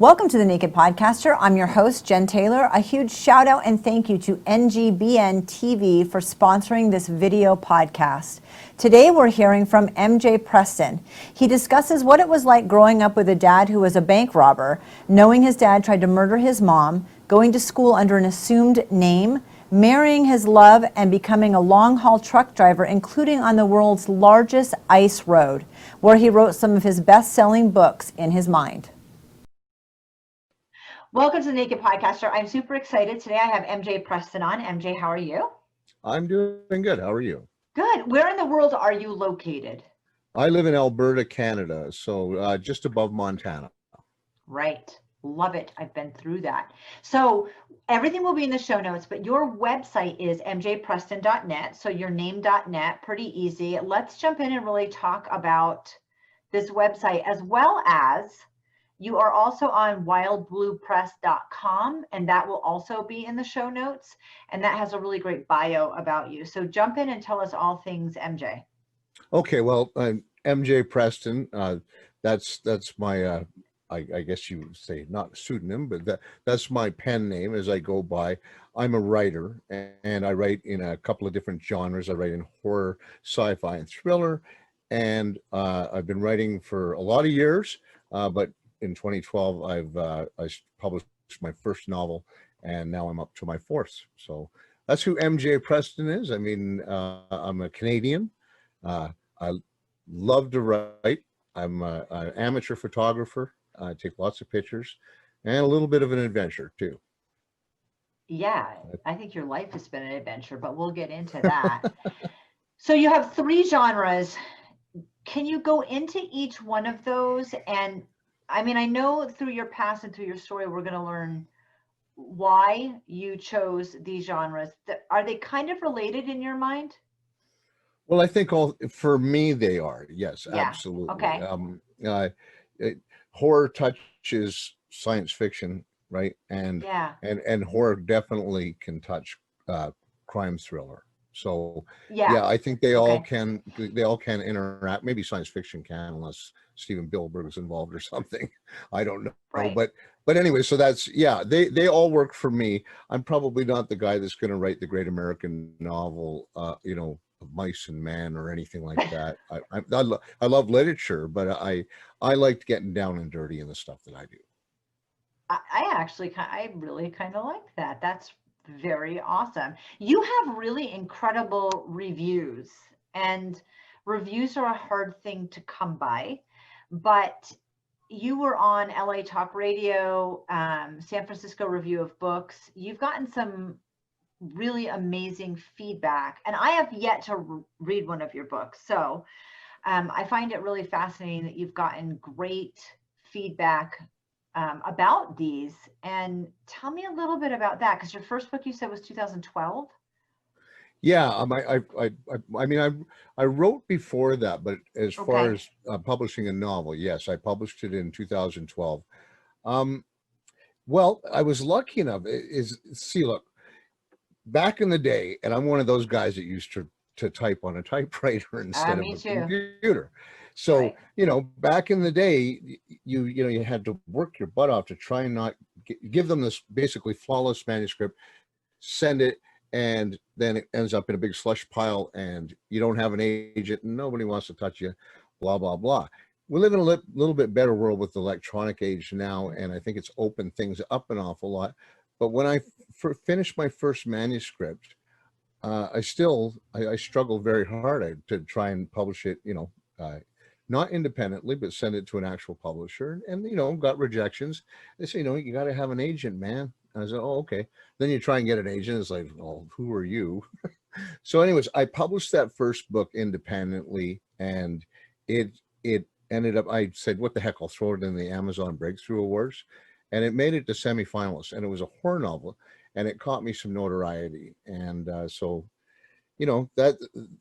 Welcome to the Naked Podcaster. I'm your host, Jen Taylor. A huge shout out and thank you to NGBN TV for sponsoring this video podcast. Today we're hearing from MJ Preston. He discusses what it was like growing up with a dad who was a bank robber, knowing his dad tried to murder his mom, going to school under an assumed name, marrying his love, and becoming a long haul truck driver, including on the world's largest ice road, where he wrote some of his best selling books in his mind. Welcome to the Naked Podcaster. I'm super excited. Today I have MJ Preston on. MJ, how are you? I'm doing good. How are you? Good. Where in the world are you located? I live in Alberta, Canada, so uh, just above Montana. Right. Love it. I've been through that. So everything will be in the show notes, but your website is mjpreston.net. So your name.net, pretty easy. Let's jump in and really talk about this website as well as you are also on wildbluepress.com and that will also be in the show notes. And that has a really great bio about you. So jump in and tell us all things MJ. Okay, well, I'm MJ Preston. Uh, that's that's my uh, I, I, guess you say not pseudonym, but that that's my pen name as I go by. I'm a writer and I write in a couple of different genres. I write in horror, sci-fi, and thriller. And uh, I've been writing for a lot of years, uh, but in 2012, I've uh, I published my first novel, and now I'm up to my fourth. So that's who MJ Preston is. I mean, uh, I'm a Canadian. Uh, I love to write. I'm an amateur photographer. I take lots of pictures and a little bit of an adventure too. Yeah, I think your life has been an adventure, but we'll get into that. so you have three genres. Can you go into each one of those? And I mean, I know through your past and through your story, we're going to learn why you chose these genres. Are they kind of related in your mind? Well, I think all for me they are. Yes, yeah. absolutely. Okay. Um, uh, it, horror touches science fiction, right? And yeah, and and horror definitely can touch uh, crime thriller. So yeah, yeah I think they okay. all can they all can interact. Maybe science fiction can, unless Steven Spielberg is involved or something. I don't know, right. but but anyway, so that's yeah. They they all work for me. I'm probably not the guy that's going to write the great American novel. Uh, you know, of mice and man or anything like that. I, I, I, lo I, love literature, but I I liked getting down and dirty in the stuff that I do. I, I actually I really kind of like that. That's very awesome. You have really incredible reviews, and reviews are a hard thing to come by. But you were on LA Talk Radio, um, San Francisco Review of Books. You've gotten some really amazing feedback. And I have yet to re read one of your books. So um, I find it really fascinating that you've gotten great feedback um, about these. And tell me a little bit about that, because your first book you said was 2012. Yeah, um, I, I, I, I mean, I, I wrote before that, but as okay. far as uh, publishing a novel, yes, I published it in 2012. Um, well, I was lucky enough. Is see, look, back in the day, and I'm one of those guys that used to to type on a typewriter ah, instead of a too. computer. So, right. you know, back in the day, you you know, you had to work your butt off to try and not give them this basically flawless manuscript, send it, and then it ends up in a big slush pile, and you don't have an agent, and nobody wants to touch you, blah blah blah. We live in a li little bit better world with the electronic age now, and I think it's opened things up an awful lot. But when I finished my first manuscript, uh, I still I, I struggled very hard to try and publish it. You know, uh, not independently, but send it to an actual publisher, and you know, got rejections. They say, you know, you got to have an agent, man. I said, oh, okay. Then you try and get an agent. It's like, oh, who are you? so, anyways, I published that first book independently, and it it ended up. I said, what the heck? I'll throw it in the Amazon Breakthrough Awards and it made it to semifinalists and it was a horror novel and it caught me some notoriety and uh, so you know that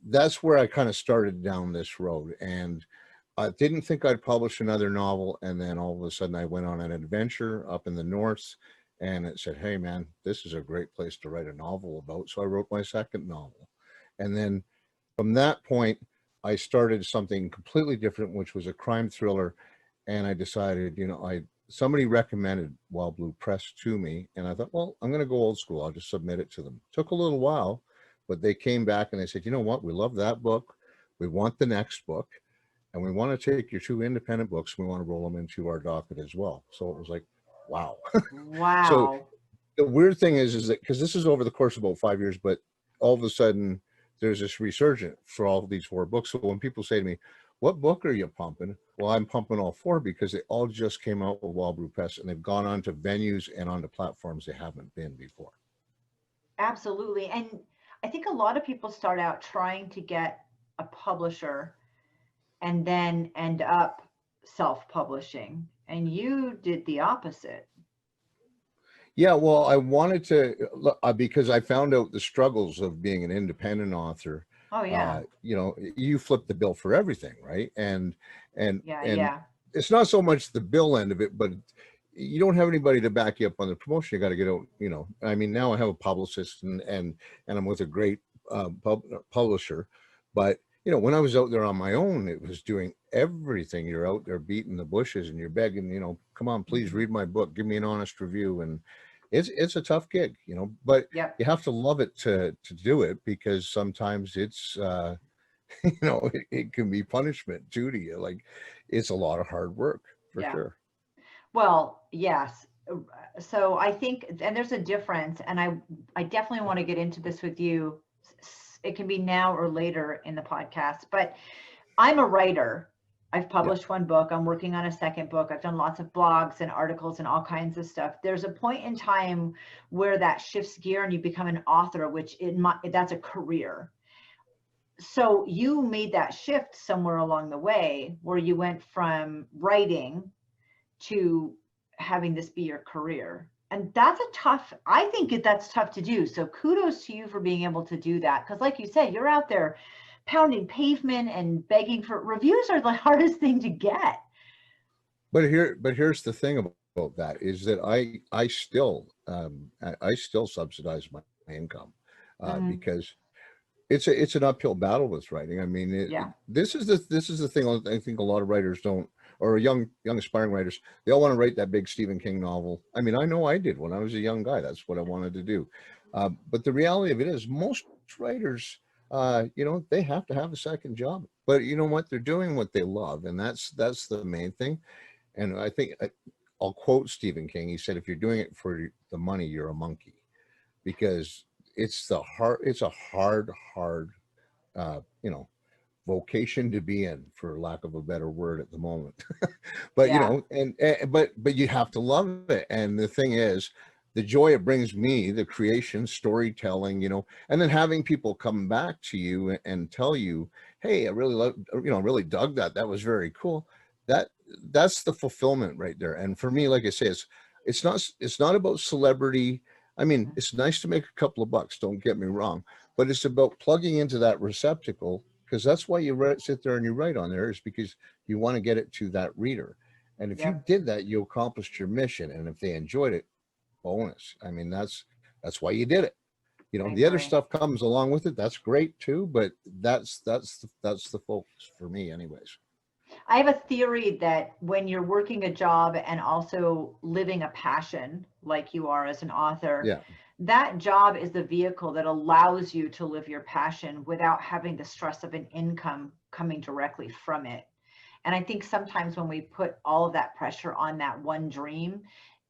that's where i kind of started down this road and i didn't think i'd publish another novel and then all of a sudden i went on an adventure up in the north and it said hey man this is a great place to write a novel about so i wrote my second novel and then from that point i started something completely different which was a crime thriller and i decided you know i somebody recommended Wild Blue Press to me, and I thought, well, I'm going to go old school. I'll just submit it to them. Took a little while, but they came back and they said, you know what? We love that book. We want the next book, and we want to take your two independent books. We want to roll them into our docket as well. So it was like, wow. Wow. So the weird thing is, is that because this is over the course of about five years, but all of a sudden there's this resurgence for all of these four books. So when people say to me, "What book are you pumping?" Well, I'm pumping all four because they all just came out with Wild Blue Press, and they've gone on to venues and onto platforms they haven't been before. Absolutely. And I think a lot of people start out trying to get a publisher and then end up self-publishing. And you did the opposite. Yeah, well, I wanted to uh, because I found out the struggles of being an independent author. Oh, yeah. Uh, you know, you flip the bill for everything, right? And and Yeah, and yeah. it's not so much the bill end of it, but you don't have anybody to back you up on the promotion. You got to get out, you know. I mean, now I have a publicist and and and I'm with a great uh, pub, publisher, but you know, when I was out there on my own, it was doing everything. You're out there beating the bushes and you're begging, you know, come on, please read my book, give me an honest review, and it's it's a tough gig, you know, but Yep. you have to love it to to do it because sometimes it's uh you know it, it can be punishment too to you like it's a lot of hard work for Yeah. sure Well, yes. So I think, and there's a difference, and I, I definitely want to get into this with you. It can be now or later in the podcast, but I'm a writer. I've published one book. I'm working on a second book. I've done lots of blogs and articles and all kinds of stuff. There's a point in time where that shifts gear and you become an author, which in my, that's a career. So you made that shift somewhere along the way where you went from writing to having this be your career. And that's a tough, I think that's tough to do. So kudos to you for being able to do that. Because like you said, you're out there pounding pavement and begging for reviews are the hardest thing to get. but here but here's the thing about, that is that i i still um i, I still subsidize my income uh Mhm. because it's a it's an uphill battle with writing i mean it, Yeah. this is the this is the thing i think a lot of writers don't or young young aspiring writers they all want to write that big stephen king novel. I mean i know i did when i was a young guy. That's what i wanted to do. Uh, but the reality of it is most writers uh, you know they have to have a second job. But you know what? They're doing what they love and that's that's the main thing. And i think I- i'll quote stephen king. He said if you're doing it for the money you're a monkey. Because it's the hard it's a hard hard uh you know vocation to be in for lack of a better word at the moment. But you know and, and but but you have to love it and the thing is the joy it brings me the creation storytelling you know and then having people come back to you and, and tell you hey i really love you know really dug that that was very cool. That that's the fulfillment right there and for me like i say it's it's not it's not about celebrity i mean mm. it's nice to make a couple of bucks don't get me wrong but it's about plugging into that receptacle because that's why you write, sit there and you write on there is because you want to get it to that reader. And if Yeah. you did that you accomplished your mission and if they enjoyed it bonus. I mean that's that's why you did it. You know I the other stuff comes along with it that's great too but that's that's the, that's the focus for me anyways. I have a theory that when you're working a job and also living a passion like you are as an author, Yeah. That job is the vehicle that allows you to live your passion without having the stress of an income coming directly from it. And I think sometimes when we put all of that pressure on that one dream,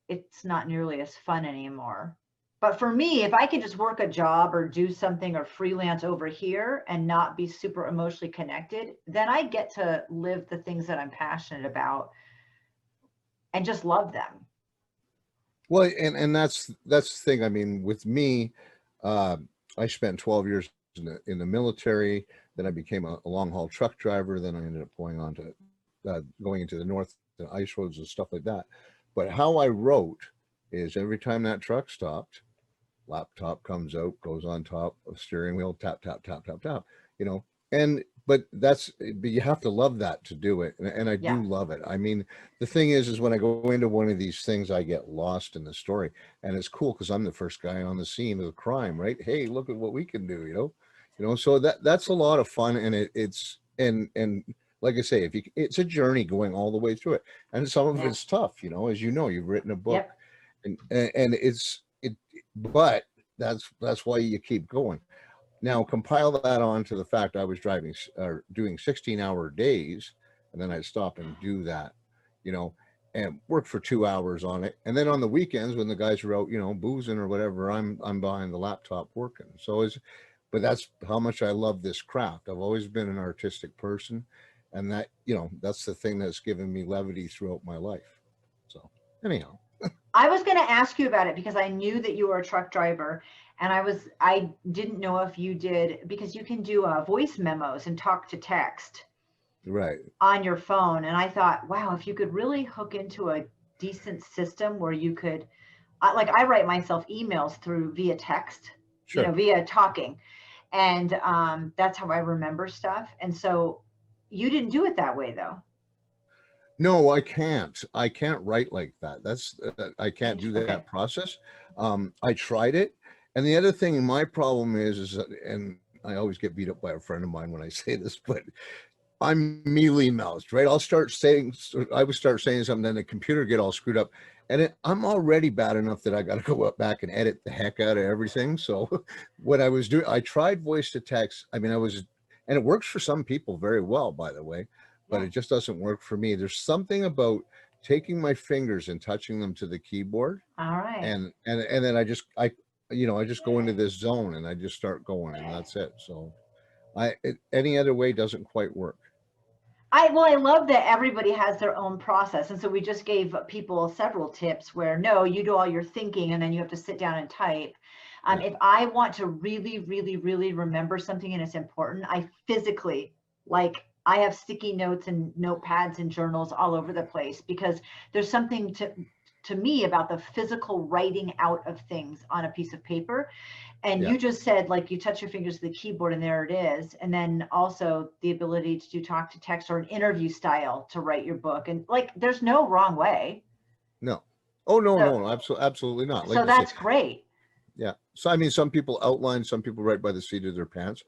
it's not nearly as fun anymore. But for me, if I could just work a job or do something or freelance over here and not be super emotionally connected, then I get to live the things that I'm passionate about and just love them. Well, and and that's that's the thing. I mean, with me, uh, I spent 12 years in the in the military. Then I became a, a long haul truck driver. Then I ended up going on to uh, going into the north, the ice roads and stuff like that. But how I wrote is every time that truck stopped, laptop comes out, goes on top of steering wheel, tap tap tap tap tap. You know, and but that's but you have to love that to do it, and, and I Yeah. do love it. I mean, the thing is is when i go into one of these things i get lost in the story and it's cool because i'm the first guy on the scene of the crime right hey look at what we can do you know you know so that that's a lot of fun and it, it's and and like I say, if you, it's a journey going all the way through it. And some of Yeah. it's tough, you know, as you know, you've written a book Yep. and, and, and it's, it, but that's, that's why you keep going. Now compile that on to the fact I was driving, or uh, doing sixteen hour days and then I'd stop and do that, you know, and work for two hours on it. And then on the weekends when the guys are out, you know, boozing or whatever, I'm, I'm behind the laptop working. So it's, but that's how much I love this craft. I've always been an artistic person and that, you know, that's the thing that's given me levity throughout my life. So anyhow, I was going to ask you about it because I knew that you were a truck driver and I was I didn't know if you did because you can do uh, voice memos and talk to text right. on your phone and I thought wow if you could really hook into a decent system where you could I like I write myself emails through via text you know via talking and um that's how I remember stuff and so you didn't do it that way though No, I can't. I can't write like that. That's, uh, I can't do that process. Um, I tried it. And the other thing, my problem is, is, that- and I always get beat up by a friend of mine when I say this, but I'm mealy mouthed, right? I'll start saying, I would start saying something, then the computer get all screwed up. And it, I'm already bad enough that I got to go up back and edit the heck out of everything. So what I was doing, I tried voice to text. I mean, I was, and it works for some people very well, by the way, but Yeah. it just doesn't work for me. There's something about taking my fingers and touching them to the keyboard all right and, and, and then I just, I, you know, I just go into this zone and I just start going and that's it. So I, it, any other way doesn't quite work. I well, I love that everybody has their own process, and so we just gave people several tips where no, you do all your thinking, and then you have to sit down and type. Um, Yeah. If I want to really, really, really remember something and it's important, I physically like I have sticky notes and notepads and journals all over the place because there's something to to me about the physical writing out of things on a piece of paper and Yeah. you just said like you touch your fingers to the keyboard and there it is and then also the ability to do talk to text or an interview style to write your book and like there's no wrong way No. Oh, no, So- no, absolutely, absolutely not. Like so you say, that's great Yeah. So I mean, some people outline, some people write by the seat of their pants.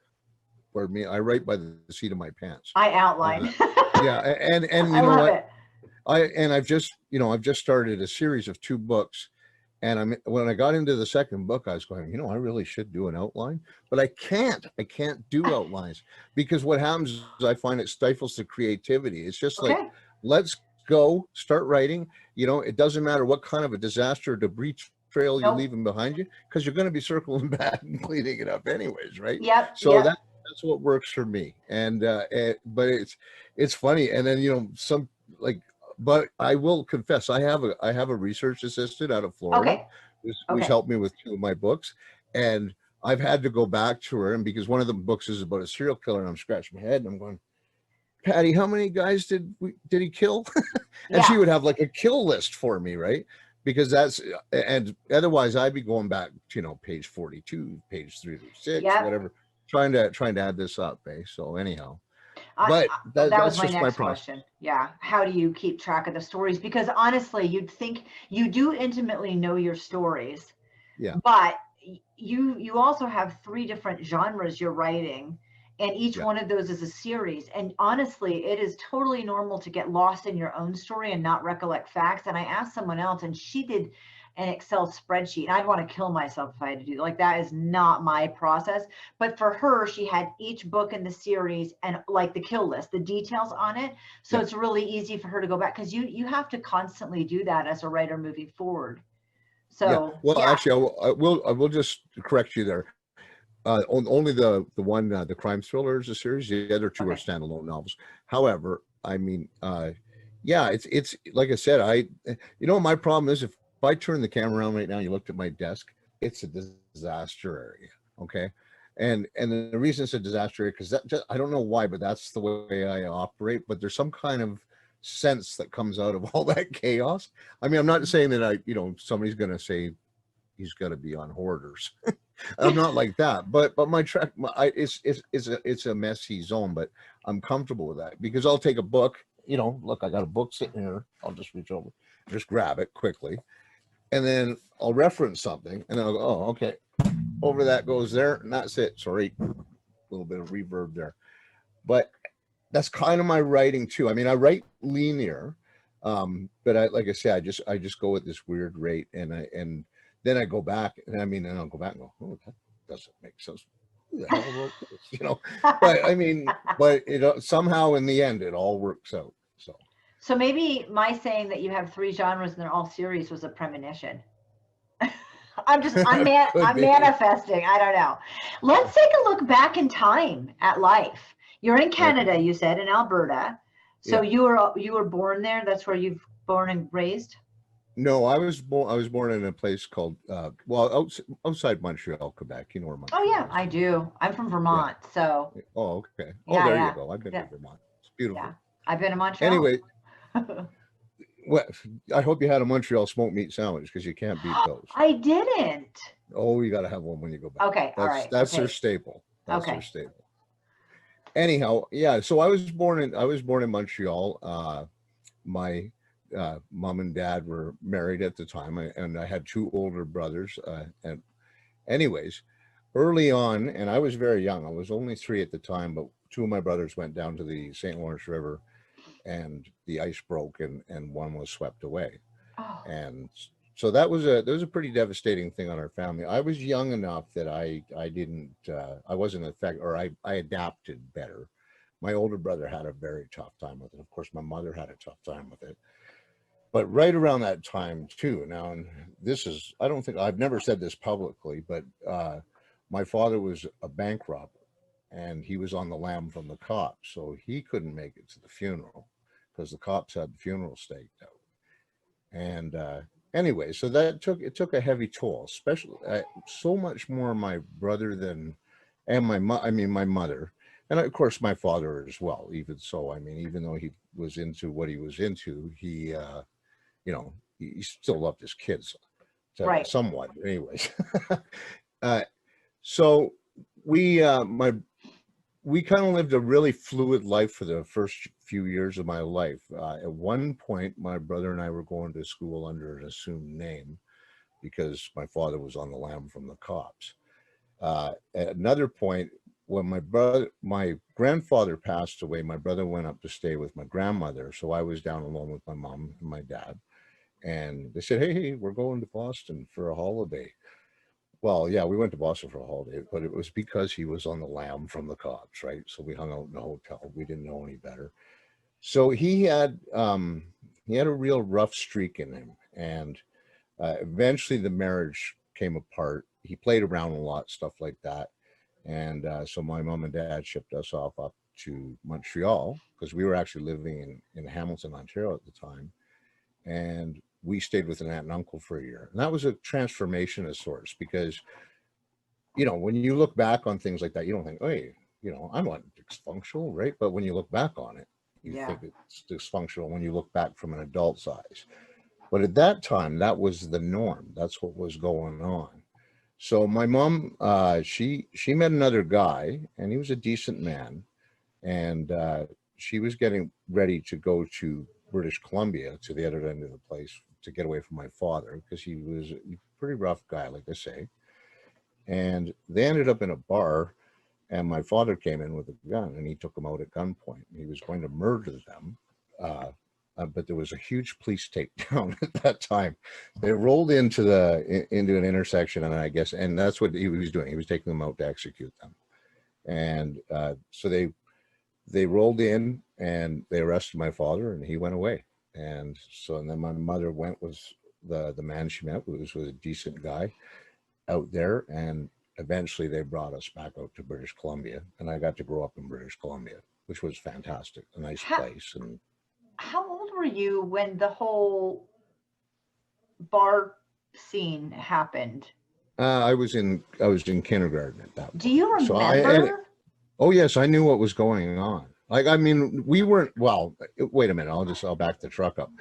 Or me, I write by the seat of my pants. i outline uh, Yeah, and and you i know love what? it I and I've just you know I've just started a series of two books, and I'm when I got into the second book, I was going, you know, I really should do an outline, but I can't. I can't do outlines because what happens is I find it stifles the creativity. It's just like let's go start writing. You know, it doesn't matter what kind of a disaster or debris trail you're leaving behind you because you're going to be circling back and cleaning it up anyways, right? yep so yep. that that's what works for me and uh eh, but it's it's funny and then you know some like but i will confess i have a i have a research assistant out of florida okay who's, who's okay. helped me with two of my books and i've had to go back to her and because one of the books is about a serial killer and i'm scratching my head and i'm going patty how many guys did we did he kill and yeah she would have like a kill list for me right because that's and otherwise i'd be going back to you know page 42 page 36 Yep. whatever trying to trying to add this up eh? so anyhow I- but I- that, that that's was my just my next question. Yeah. How do you keep track of the stories? Because honestly, you'd think you do intimately know your stories. Yeah. But y- you you also have three different genres you're writing, and each Yeah. one of those is a series. And honestly, it is totally normal to get lost in your own story and not recollect facts. And I asked someone else, and she did an Excel spreadsheet. I'd want to kill myself if I had to do like that is not my process. But for her, she had each book in the series and like the kill list, the details on it. So Yeah. it's really easy for her to go back because you you have to constantly do that as a writer moving forward. So yeah well yeah, actually I will, I will i will just correct you there uh on, only the the one uh, the crime thriller is a series the other two are standalone novels however i mean uh yeah it's it's like i said i you know my problem is if i turn the camera around right now you looked at my desk it's a disaster area okay? And and the reason it's a disaster area because that just, i don't know why but that's the way i operate but there's some kind of sense that comes out of all that chaos. I mean i'm not saying that i you know somebody's gonna say he's to be on hoarders. I'm not like that but but my track my, I, it's it's it's a it's a messy zone but i'm comfortable with that because i'll take a book you know look i got a book sitting here i'll just reach over just grab it quickly and then i'll reference something and i'll go oh okay over that goes there and that's it sorry a little bit of reverb there but that's kind of my writing too. I mean, I write linear, um, but I like I say, I just I just go at this weird rate, and I and then I go back, and I mean, and I'll go back and go, oh, that doesn't make sense. You know, but I mean, but it uh, somehow in the end it all works out. So maybe my saying that you have three genres and they're all series was a premonition. I'm just, I'm, man, I'm manifesting. I don't know. Let's take a look back in time at life. You're in Canada, you said, in Alberta. So you were you were born there. That's where you've born and raised. no, I was born I was born in a place called uh, well outs- outside Montreal, Quebec. You know where Montreal Oh yeah, is. I do. I'm from Vermont, so Oh okay. Oh Yeah, there yeah, you go. I've been yeah. to Vermont. It's beautiful. Yeah. I've been to Montreal. Anyway, well, I hope you had a Montreal smoked meat sandwich because you can't beat those. I didn't. Oh, you got to have one when you go back. Okay, all That's right. that's okay. their staple. That's Okay. their staple. Anyhow, yeah. So I was born in I was born in Montreal. Uh, my uh, mom and dad were married at the time, and I had two older brothers. Uh, and anyways, early on, and I was very young. I was only three at the time, but two of my brothers went down to the St. Lawrence River, and the ice broke, and and one was swept away Oh, and so that was a that was a pretty devastating thing on our family. I was young enough that I I didn't uh, I wasn't affected or I I adapted better. My older brother had a very tough time with it. Of course, my mother had a tough time with it. But right around that time too. Now, and this is I don't think I've never said this publicly, but uh, my father was a bank robber, and he was on the lam from the cops, so he couldn't make it to the funeral because the cops had the funeral staked out and uh anyway so that took it took a heavy toll especially uh, so much more my brother than and my mo- i mean my mother and of course my father as well even so i mean even though he was into what he was into he uh you know he, he still loved his kids so- Right. somewhat anyways uh so we uh my we kind of lived a really fluid life for the first few years of my life. Uh, at one point, my brother and I were going to school under an assumed name because my father was on the lam from the cops. Uh, at another point, when my brother, my grandfather passed away, my brother went up to stay with my grandmother. So I was down alone with my mom and my dad. And they said, Hey, hey, we're going to Boston for a holiday. Well, yeah, we went to Boston for a holiday, but it was because he was on the lam from the cops, right? So we hung out in a hotel. We didn't know any better. So he had um he had a real rough streak in him. And uh, eventually the marriage came apart. He played around a lot, stuff like that. And uh, so my mom and dad shipped us off up to Montreal because we were actually living in, in Hamilton, Ontario at the time. And we stayed with an aunt and uncle for a year. And that was a transformation of sorts because, you know, when you look back on things like that, you don't think, hey, you know, I'm not dysfunctional, right? But when you look back on it, you Yeah. think it's dysfunctional when you look back from an adult size. But at that time, that was the norm. That's what was going on. So my mom, uh, she she met another guy, and he was a decent man, and uh, she was getting ready to go to British Columbia to the other end of the place to get away from my father because he was a pretty rough guy, like I say. And they ended up in a bar, and my father came in with a gun and he took them out at gunpoint. He was going to murder them, uh, uh, but there was a huge police takedown at that time. They rolled into the i- into an intersection, and I guess, and that's what he was doing. He was taking them out to execute them, and uh, so they they rolled in and they arrested my father, and he went away. And so, and then my mother went with the the man she met, who was, was a decent guy, out there, and eventually they brought us back out to British Columbia, and I got to grow up in British Columbia, which was fantastic, a nice Ha- place, and How old were you when the whole bar scene happened? uh, I was in I was in kindergarten at that. Do you So remember? I- Oh yes, I knew what was going on. Like I mean, we weren't well. Wait a minute, I'll just I'll back the truck up.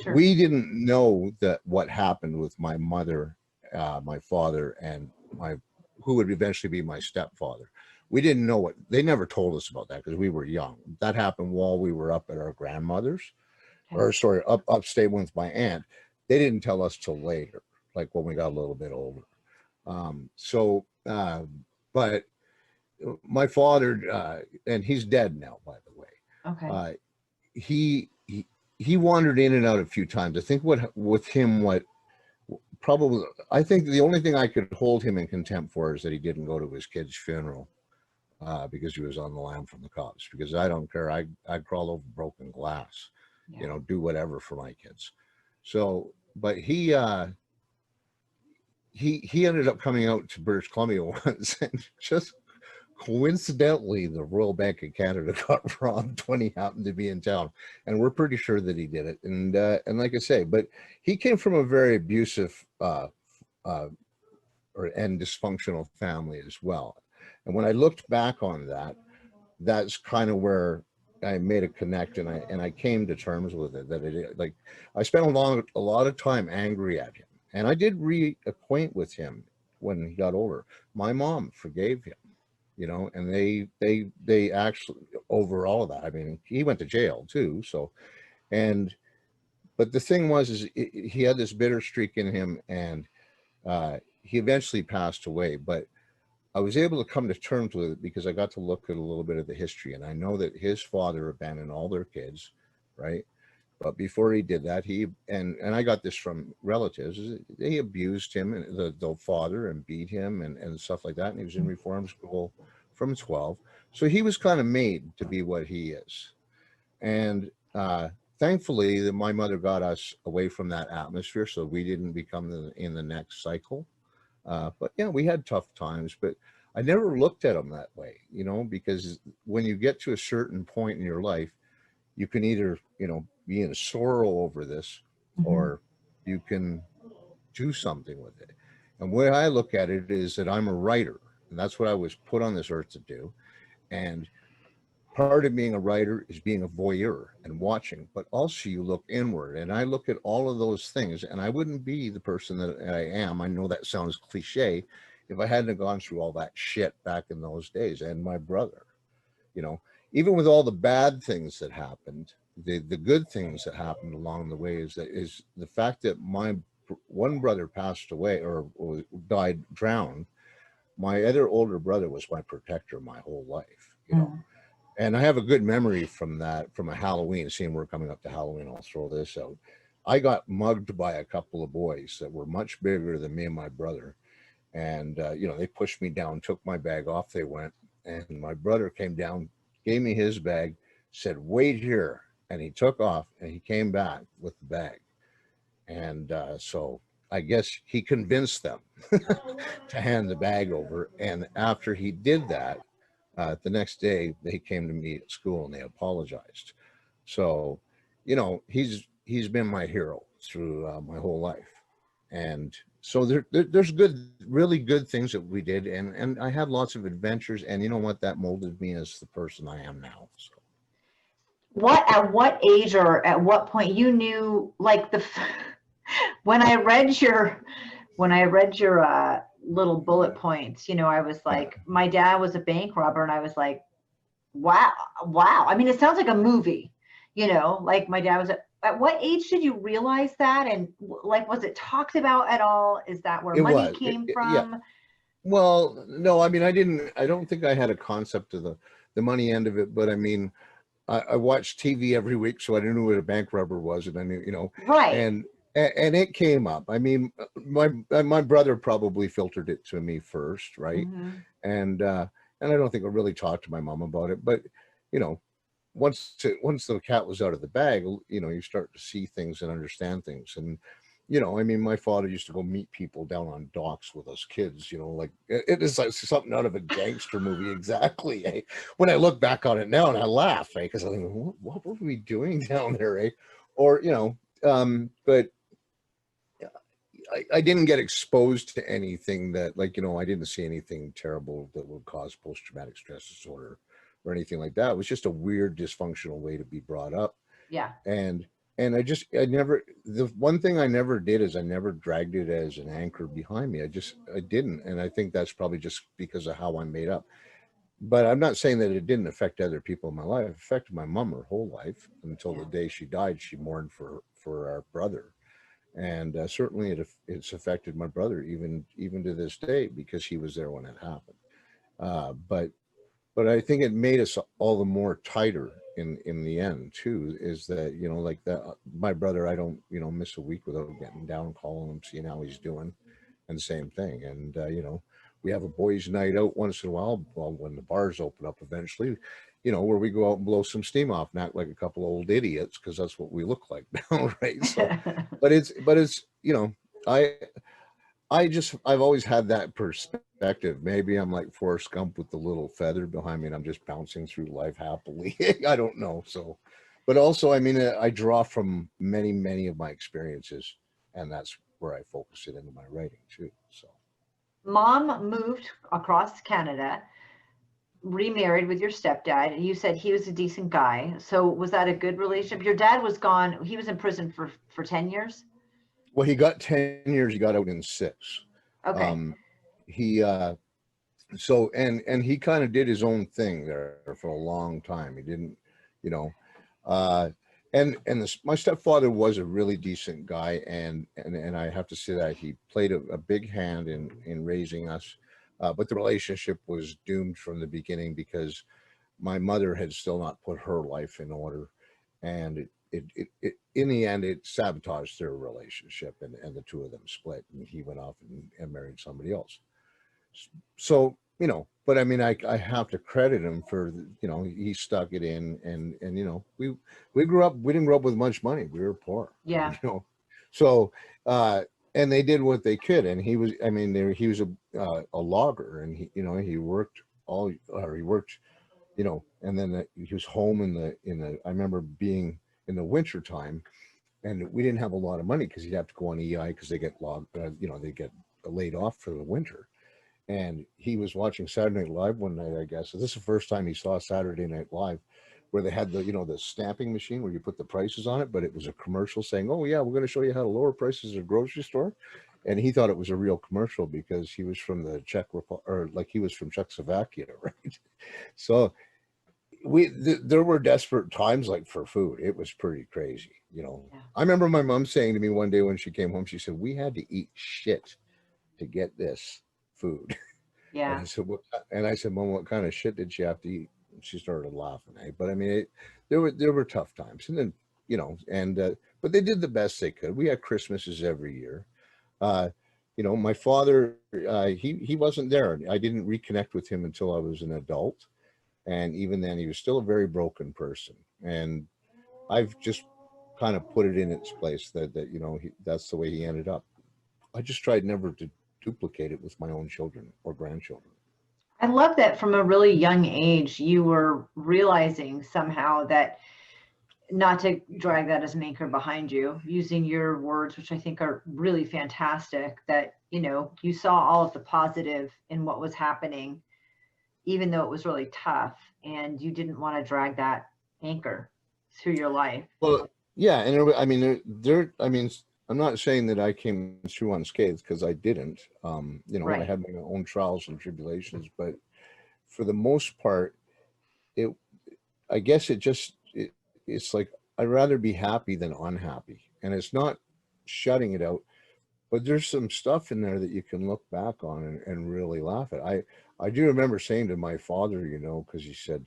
sure. We didn't know that what happened with my mother, uh, my father, and my who would eventually be my stepfather. We didn't know what they never told us about that because we were young. That happened while we were up at our grandmother's, or sorry, up upstate with my aunt. They didn't tell us till later, like when we got a little bit older. Um, so, uh, but my father, uh, and he's dead now, by the way. Okay. uh, he, he he wandered in and out a few times. I think what with him, what probably I think the only thing I could hold him in contempt for is that he didn't go to his kid's funeral uh, because he was on the lam from the cops. Because I don't care, I I'd crawl over broken glass, Yeah. you know, do whatever for my kids. So, but he uh, he he ended up coming out to British Columbia once and just coincidentally the royal bank of canada got robbed when he happened to be in town and we're pretty sure that he did it and uh and like i say but he came from a very abusive uh uh or and dysfunctional family as well and when i looked back on that that's kind of where i made a connect and i and i came to terms with it that it like i spent a long a lot of time angry at him and i did reacquaint with him when he got older. My mom forgave him you know and they they they actually over all of that i mean he went to jail too so and but the thing was is he had this bitter streak in him and uh he eventually passed away but i was able to come to terms with it because i got to look at a little bit of the history and i know that his father abandoned all their kids right but before he did that he and and i got this from relatives they abused him and the, the father and beat him and and stuff like that and he was in reform school from 12 so he was kind of made to be what he is. And uh thankfully that my mother got us away from that atmosphere so we didn't become the, in the next cycle. Uh but yeah we had tough times but i never looked at them that way you know because when you get to a certain point in your life you can either you know be in sorrow over this Mhm. or you can do something with it. And the way I look at it is that I'm a writer, and that's what I was put on this earth to do. And part of being a writer is being a voyeur and watching, but also you look inward. And I look at all of those things, and I wouldn't be the person that I am. I know that sounds cliche if I hadn't gone through all that shit back in those days, and my brother, you know, even with all the bad things that happened, the the good things that happened along the way is that is the fact that my one brother passed away or, or died drowned. My other older brother was my protector my whole life, you know. Mm. And I have a good memory from that, from a Halloween. Seeing we're coming up to Halloween, I'll throw this out. I got mugged by a couple of boys that were much bigger than me and my brother, and uh, you know they pushed me down, took my bag off. They went, and my brother came down, gave me his bag, said, "Wait here," and he took off, and he came back with the bag, and uh, so I guess he convinced them to hand the bag over. And after he did that, uh, the next day they came to me at school and they apologized. So, you know, he's he's been my hero through uh, my whole life, and so there, there there's good, really good things that we did, and and I had lots of adventures, and you know what, that molded me as the person I am now. So. What at what age or at what point you knew like the when i read your when i read your uh little bullet points you know i was like my dad was a bank robber and i was like wow wow i mean it sounds like a movie you know like my dad was a, at what age did you realize that and like was it talked about at all is that where It money was. Came it- yeah. from Well, no, I mean, I didn't, I don't think I had a concept of the, the money end of it, but I mean, I, I watched TV every week, so I didn't know what a bank robber was and I knew, you know, right and, and it came up. I mean, my, uh, my brother probably filtered it to me first, right? Mhm. And, uh, and I don't think I really talked to my mom about it, but you know, once, it, once the cat was out of the bag, you know, you start to see things and understand things. And, you know, I mean, my father used to go meet people down on docks with us kids, you know, like it, is like something out of a gangster movie. Exactly. Eh? When I look back on it now and I laugh, eh? Cause I think, what, what were we doing down there? Eh? Or, you know, um, but I, I didn't get exposed to anything that like, you know, I didn't see anything terrible that would cause post-traumatic stress disorder or anything like that. It was just a weird dysfunctional way to be brought up yeah and and i just i never the one thing i never did is i never dragged it as an anchor behind me. I just i didn't. And i think that's probably just because of how i'm made up. But i'm not saying that it didn't affect other people in my life. It affected my mom her whole life until the day she died. She mourned for for our brother. And uh, certainly it it's affected my brother even even to this day because he was there when it happened. Uh, but but I think it made us all the more tighter in in the end too is that you know like that my brother i don't you know miss a week without getting down calling him seeing how he's doing and the same thing. And uh, you know we have a boys night out once in a while well when the bars open up eventually you know where we go out and blow some steam off and act like a couple old idiots because that's what we look like now right? So but it's but it's you know i i just i've always had that perspective maybe i'm like forrest gump with the little feather behind me and i'm just bouncing through life happily i don't know so but also i mean i draw from many many of my experiences and that's where i focus it into my writing too so Mom moved across Canada, remarried with your stepdad. and You said he was a decent guy. So was that a good relationship? Your dad was gone. He was in prison for for 10 years. Well he got 10 years he got out in six Okay. um he uh so and and he kind of did his own thing there for a long time he didn't you know uh and and this, my stepfather was a really decent guy and and and i have to say that he played a, a big hand in in raising us uh, but the relationship was doomed from the beginning because my mother had still not put her life in order and it it, it, it in the end it sabotaged their relationship and, and the two of them split and he went off and, and married somebody else. So you know but i mean I, I have to credit him for you know he stuck it in and and you know we we grew up we didn't grow up with much money. We were poor Yeah. you know. So uh and they did what they could and he was i mean there he was a uh, a logger and he you know he worked all or he worked you know and then he was home in the in the i remember being in the winter time and we didn't have a lot of money because he'd have to go on ei because they get logged uh, you know they get laid off for the winter. And he was watching saturday night live one night i guess. So this is the first time he saw saturday night live where they had the you know the stamping machine where you put the prices on it but it was a commercial saying oh yeah we're going to show you how to lower prices at a grocery store. And he thought it was a real commercial because he was from the czech republic or like he was from czechoslovakia right? So we th- there were desperate times like for food it was pretty crazy you know Yeah. i remember my mom saying to me one day when she came home she said we had to eat shit to get this food and Yeah. I said, what, and I said, Mom, what kind of shit did she have to eat? And she started laughing. Eh? But I mean, it, there were there were tough times, and then you know, and uh, but they did the best they could. We had Christmases every year. Uh, you know, my father, uh, he he wasn't there. I didn't reconnect with him until I was an adult, and even then, he was still a very broken person. And I've just kind of put it in its place that that you know he, that's the way he ended up. I just tried never to duplicate it with my own children or grandchildren. I love that from a really young age, you were realizing somehow that not to drag that as an anchor behind you, using your words, which I think are really fantastic, that, you know, you saw all of the positive in what was happening, even though it was really tough, and you didn't want to drag that anchor through your life. Well, yeah, and wa- I mean, there, there, I mean, I'm not saying that I came through unscathed because I didn't. Um, you know, I had my own trials and tribulations, but for the most part, it, I guess it just, it, it's like I'd rather be happy than unhappy, and it's not shutting it out, but there's some stuff in there that you can look back on and, and really laugh at. I, I do remember saying to my father, you know, because he said,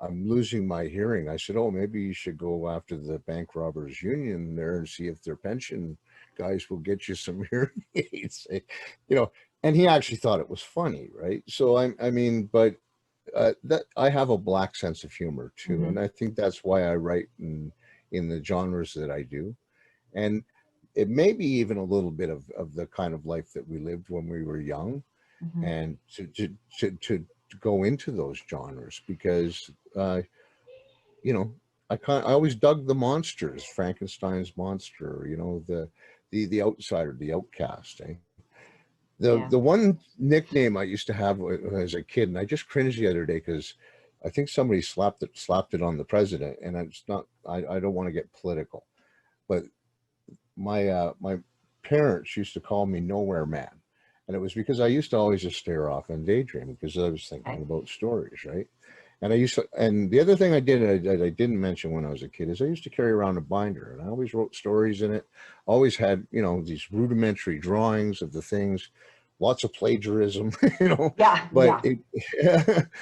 I'm losing my hearing. I said, Oh, maybe you should go after the bank robbers union there and see if their pension guys will get you some hearing aids. You know, and he actually thought it was funny, right? So I I mean, but uh, that I have a black sense of humor too. Mhm. And I think that's why I write in in the genres that I do. And it may be even a little bit of, of the kind of life that we lived when we were young Mhm. and to to to to, to go into those genres because uh you know i kind i always dug the monsters frankenstein's monster you know the the the outsider the outcast eh? the Yeah. the one nickname i used to have as a kid and i just cringed the other day because i think somebody slapped it slapped it on the president and it's not i, I don't want to get political but my uh my parents used to call me nowhere man and it was because I used to always just stare off and daydream because I was thinking Right. about stories, right? And I used to, and the other thing I did I, I didn't mention when I was a kid is I used to carry around a binder, and I always wrote stories in it. Always had, you know, these rudimentary drawings of the things, lots of plagiarism, you know, Yeah, but yeah, it,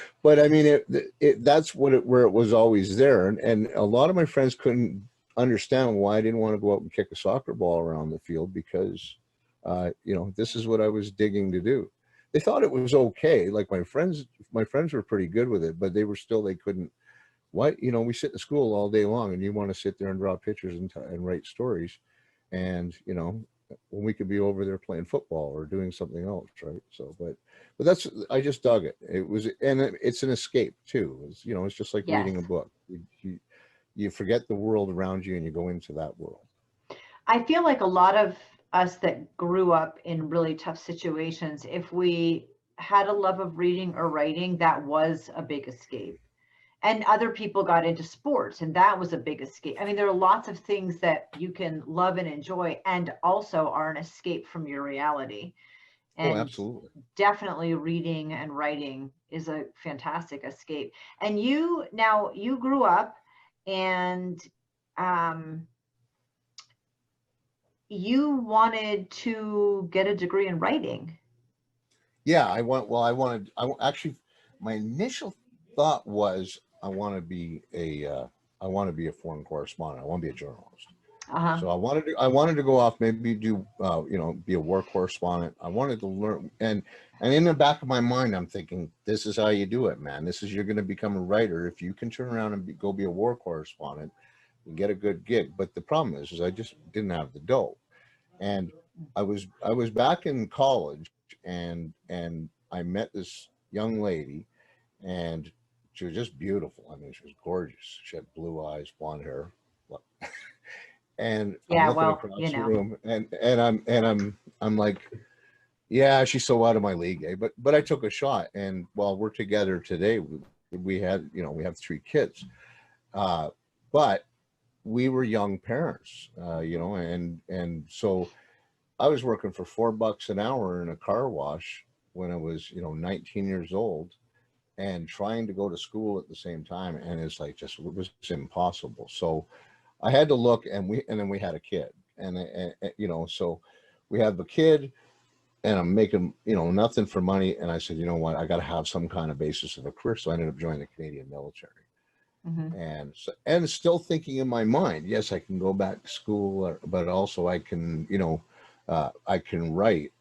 but I mean, it, it, that's what it, where it was always there. And, and a lot of my friends couldn't understand why I didn't want to go out and kick a soccer ball around the field because, uh, you know, this is what I was digging to do. They thought it was okay. Like my friends, my friends were pretty good with it, but they were still, they couldn't, why, you know, we sit in school all day long and you want to sit there and draw pictures and, t- and write stories. And, you know, when we could be over there playing football or doing something else, right? So, but, but that's, I just dug it. It was, and it- it's an escape too. It's, you know, it's just like reading a book. You, you, you forget the world around you and you go into that world. I feel like a lot of us that grew up in really tough situations, if we had a love of reading or writing, that was a big escape. And other people got into sports, and that was a big escape. I mean, there are lots of things that you can love and enjoy, and also are an escape from your reality. Oh, And absolutely. definitely reading and writing is a fantastic escape. And you now you grew up and um you wanted to get a degree in writing. Yeah, I want, well, I wanted, I actually, my initial thought was I want to be a, uh, I want to be a foreign correspondent. I want to be a journalist. Uh-huh. So I wanted to, I wanted to go off, maybe do, uh, you know, be a war correspondent. I wanted to learn, and and in the back of my mind, I'm thinking, this is how you do it, man. This is you're going to become a writer if you can turn around and be, go be a war correspondent and get a good gig. But the problem is, is I just didn't have the dough, and I was I was back in college, and and I met this young lady, and she was just beautiful. I mean, she was gorgeous. She had blue eyes, blonde hair. And I'm looking well, across you the room and, and I'm, and I'm, I'm like, yeah, she's so out of my league, eh? but, but I took a shot and while we're together today, we, we had, you know, we have three kids. Uh, but we were young parents, uh, you know, and, and so I was working for four bucks an hour in a car wash when I was, you know, 19 years old and trying to go to school at the same time. And it's like, just, it was impossible. So I had to look and we, and then we had a kid and, and, and, you know, so we have the kid and I'm making, you know, nothing for money. And I said, you know what, I got to have some kind of basis of a career. So I ended up joining the Canadian military Mhm. and so, and still thinking in my mind, yes, I can go back to school, or, but also I can, you know, uh, I can write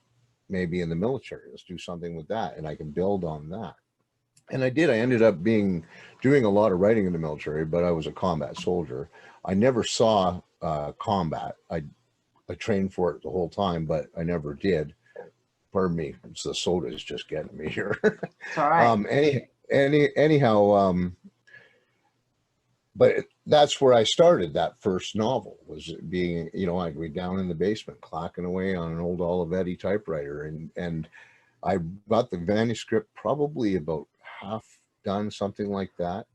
maybe in the military. Let's do something with that, and I can build on that. And I did. I ended up being doing a lot of writing in the military, but I was a combat soldier. I never saw uh, combat. I I trained for it the whole time, but I never did. Pardon me, it's the soda is just getting me here. It's all right. Um, any, any, anyhow, um, but that's where I started that first novel was being, you know, I'd be down in the basement clacking away on an old Olivetti typewriter and, and I got the manuscript probably about half done, something like that.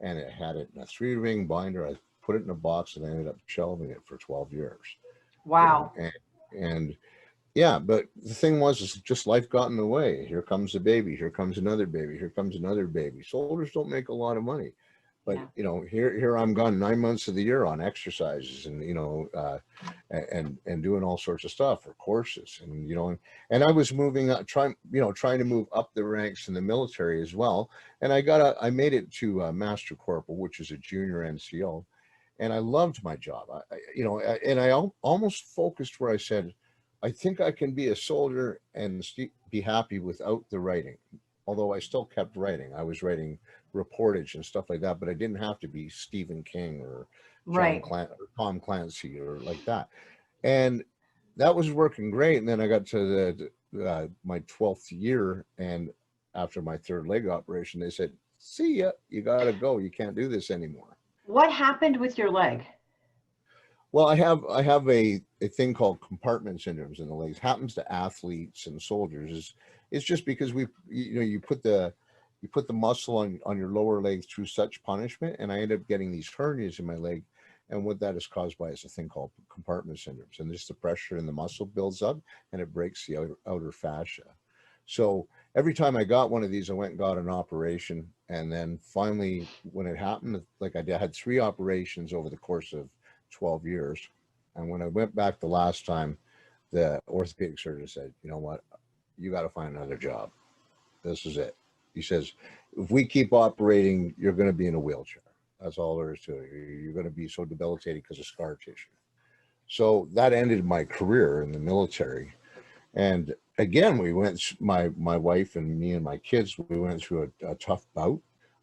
And it had it in a three ring binder. I put it in a box and I ended up shelving it for 12 years wow. And, and yeah, but the thing was, is just life got in the way. Here comes a baby. Here comes another baby. Here comes another baby. Soldiers don't make a lot of money, but Yeah. you know, here here I'm gone nine months of the year on exercises and you know, uh, and and doing all sorts of stuff or courses and you know, and, and I was moving up, trying you know, trying to move up the ranks in the military as well. And I got a, I made it to uh, Master Corporal, which is a junior NCO and I loved my job. I, I you know, I- and I al- almost focused where I said, I think I can be a soldier and st- be happy without the writing. Although I still kept writing, I was writing reportage and stuff like that, but I didn't have to be Stephen King or John Right. Clan- or Tom Clancy or like that. And that was working great. And then I got to the uh, my twelfth year, and after my third leg operation, they said, "See ya, you got to go. You can't do this anymore." What happened with your leg? Well, I have I have a, a thing called compartment syndromes in the legs. Happens to athletes and soldiers. Is it's just because we you know you put the you put the muscle on on your lower leg through such punishment, and I end up getting these hernias in my leg, and what that is caused by is a thing called compartment syndromes, and just the pressure in the muscle builds up and it breaks the outer, outer fascia. So every time I got one of these, I went and got an operation, and then finally, when it happened, like I did, I had three operations over the course of 12 years. And when I went back the last time, the orthopedic surgeon said, you know what, you got to find another job. This is it. He says, if we keep operating, you're going to be in a wheelchair. That's all there is to it. You're- going to be so debilitated because of scar tissue. So that ended my career in the military. And again, we went, my, my wife and me and my kids, we went through a, a tough bout.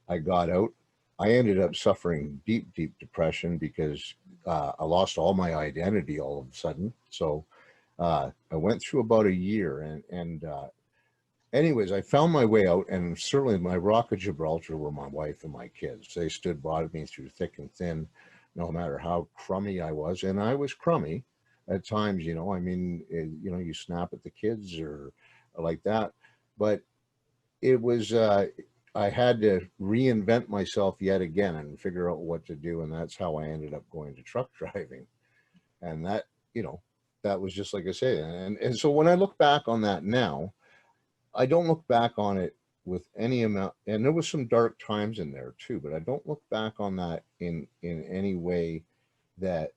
I got out. I ended up suffering deep, deep depression because uh, I lost all my identity all of a sudden. So uh, I went through about a year and, and uh, anyways, I found my way out and certainly my rock of Gibraltar were my wife and my kids. They stood by me through thick and thin, no matter how crummy I was. And I was crummy at times, you know, I mean, it, you know, you snap at the kids or, or like that, but it was, uh, I had to reinvent myself yet again and figure out what to do. And that's how I ended up going to truck driving. And that, you know, that was just like I say. And, and so when I look back on that now, I don't look back on it with any amount, and there was some dark times in there too, but I don't look back on that in, in any way that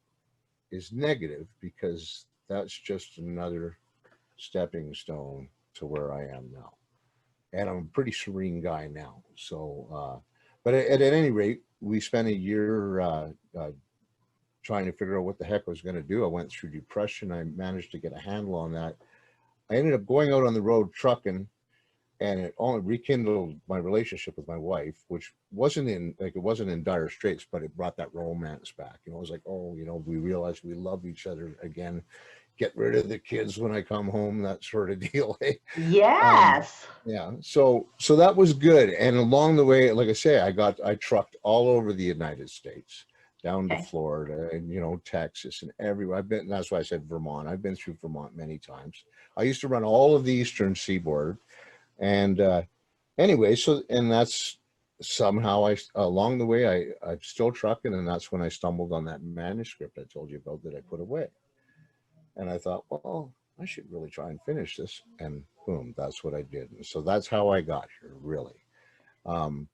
is negative because that's just another stepping stone to where I am now. And I'm a pretty serene guy now. So, uh, but at, at any rate, we spent a year, uh, uh, trying to figure out what the heck I was going to do. I went through depression. I managed to get a handle on that. I ended up going out on the road trucking and it only rekindled my relationship with my wife, which wasn't in like it wasn't in dire straits, but it brought that romance back. You know, it was like, oh, you know, we realized we love each other again. Get rid of the kids when I come home, that sort of deal. eh? Yes. Yeah. So so that was good. And along the way, like I say, I got I trucked all over the United States, down to Florida and you know, Texas and everywhere. I've been that's why I said Vermont. I've been through Vermont many times. I used to run all of the eastern seaboard. And uh anyway, so and that's somehow I along the way I I'm still trucking and that's when I stumbled on that manuscript I told you about that I put away. And I thought, well, I should really try and finish this. And boom, that's what I did. And so that's how I got here, really. Um,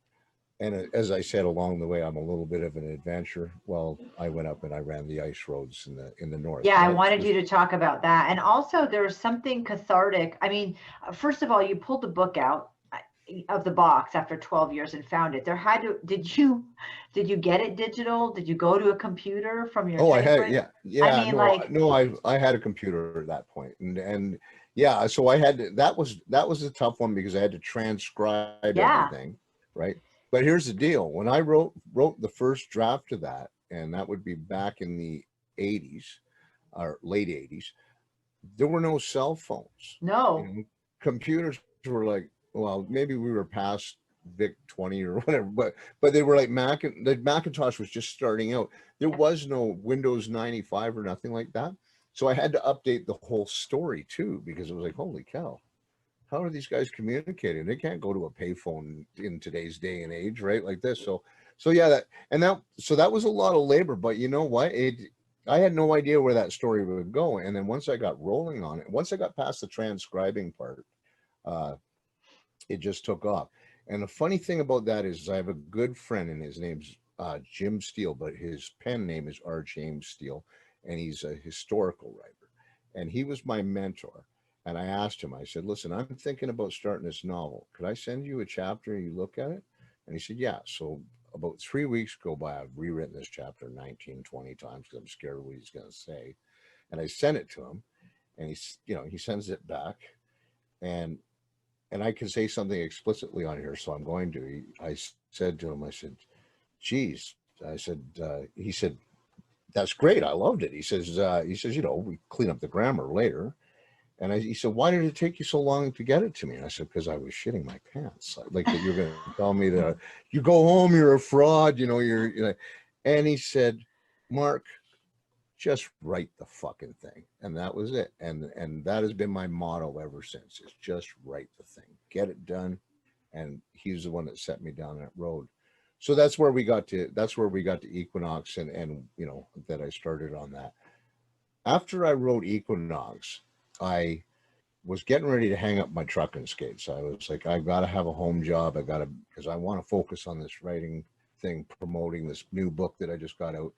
and as I said along the way, I'm a little bit of an adventure. Well, I went up and I ran the ice roads in the in the north. Yeah, I wanted was- you to talk about that. And also there's something cathartic. I mean, uh, first of all, you pulled the book out uh, of the box after 12 years and found it. There had to, did you, did you get it digital? Did you go to a computer from your? Oh, I had yeah, yeah. mean, no, like- no, I I had a computer at that point, and and yeah, so I had to, that was that was a tough one because I had to transcribe Yeah. everything, right? But here's the deal: when I wrote wrote the first draft of that, and that would be back in the '80s or late '80s, there were no cell phones. No, you know, computers were like well maybe we were past vic 20 or whatever but but they were like mac and the macintosh was just starting out. There was no windows 95 or nothing like that. So i had to update the whole story too because it was like holy cow how are these guys communicating they can't go to a payphone in today's day and age right like this so so yeah that and that so that was a lot of labor but you know what it I had no idea where that story would go. And then once I got rolling on it, once I got past the transcribing part, uh, it just took off. And the funny thing about that is I have a good friend and his name's uh, Jim Steele, but his pen name is R. James Steele, and he's a historical writer. And he was my mentor. And I asked him, I said, listen, I'm thinking about starting this novel. Could I send you a chapter and you look at it? And he said, yeah. So about three weeks go by, I've rewritten this chapter 19, 20 times because I'm scared of what he's going to say. And I sent it to him and he's, you know, he sends it back and, and I can say something explicitly on here. So I'm going to, He- I said to him, I said, geez, I said, uh, he said, that's great. I loved it. He says, uh, he says, you know, we clean up the grammar later. And I, he said, why did it take you so long to get it to me? And I said, because I was shitting my pants. Like, that you're going to tell me that you go home, you're a fraud, you know, you're, you know. And he said, Mark, just write the fucking thing. And that was it. And, and that has been my motto ever since is just write the thing, get it done. And he's the one that set me down that road. So that's where we got to, that's where we got to Equinox and, and, you know, that I started on that. After I wrote Equinox, I was getting ready to hang up my trucking skates. I was like, I've got to have a home job. I got to, because I want to focus on this writing thing, promoting this new book that I just got out.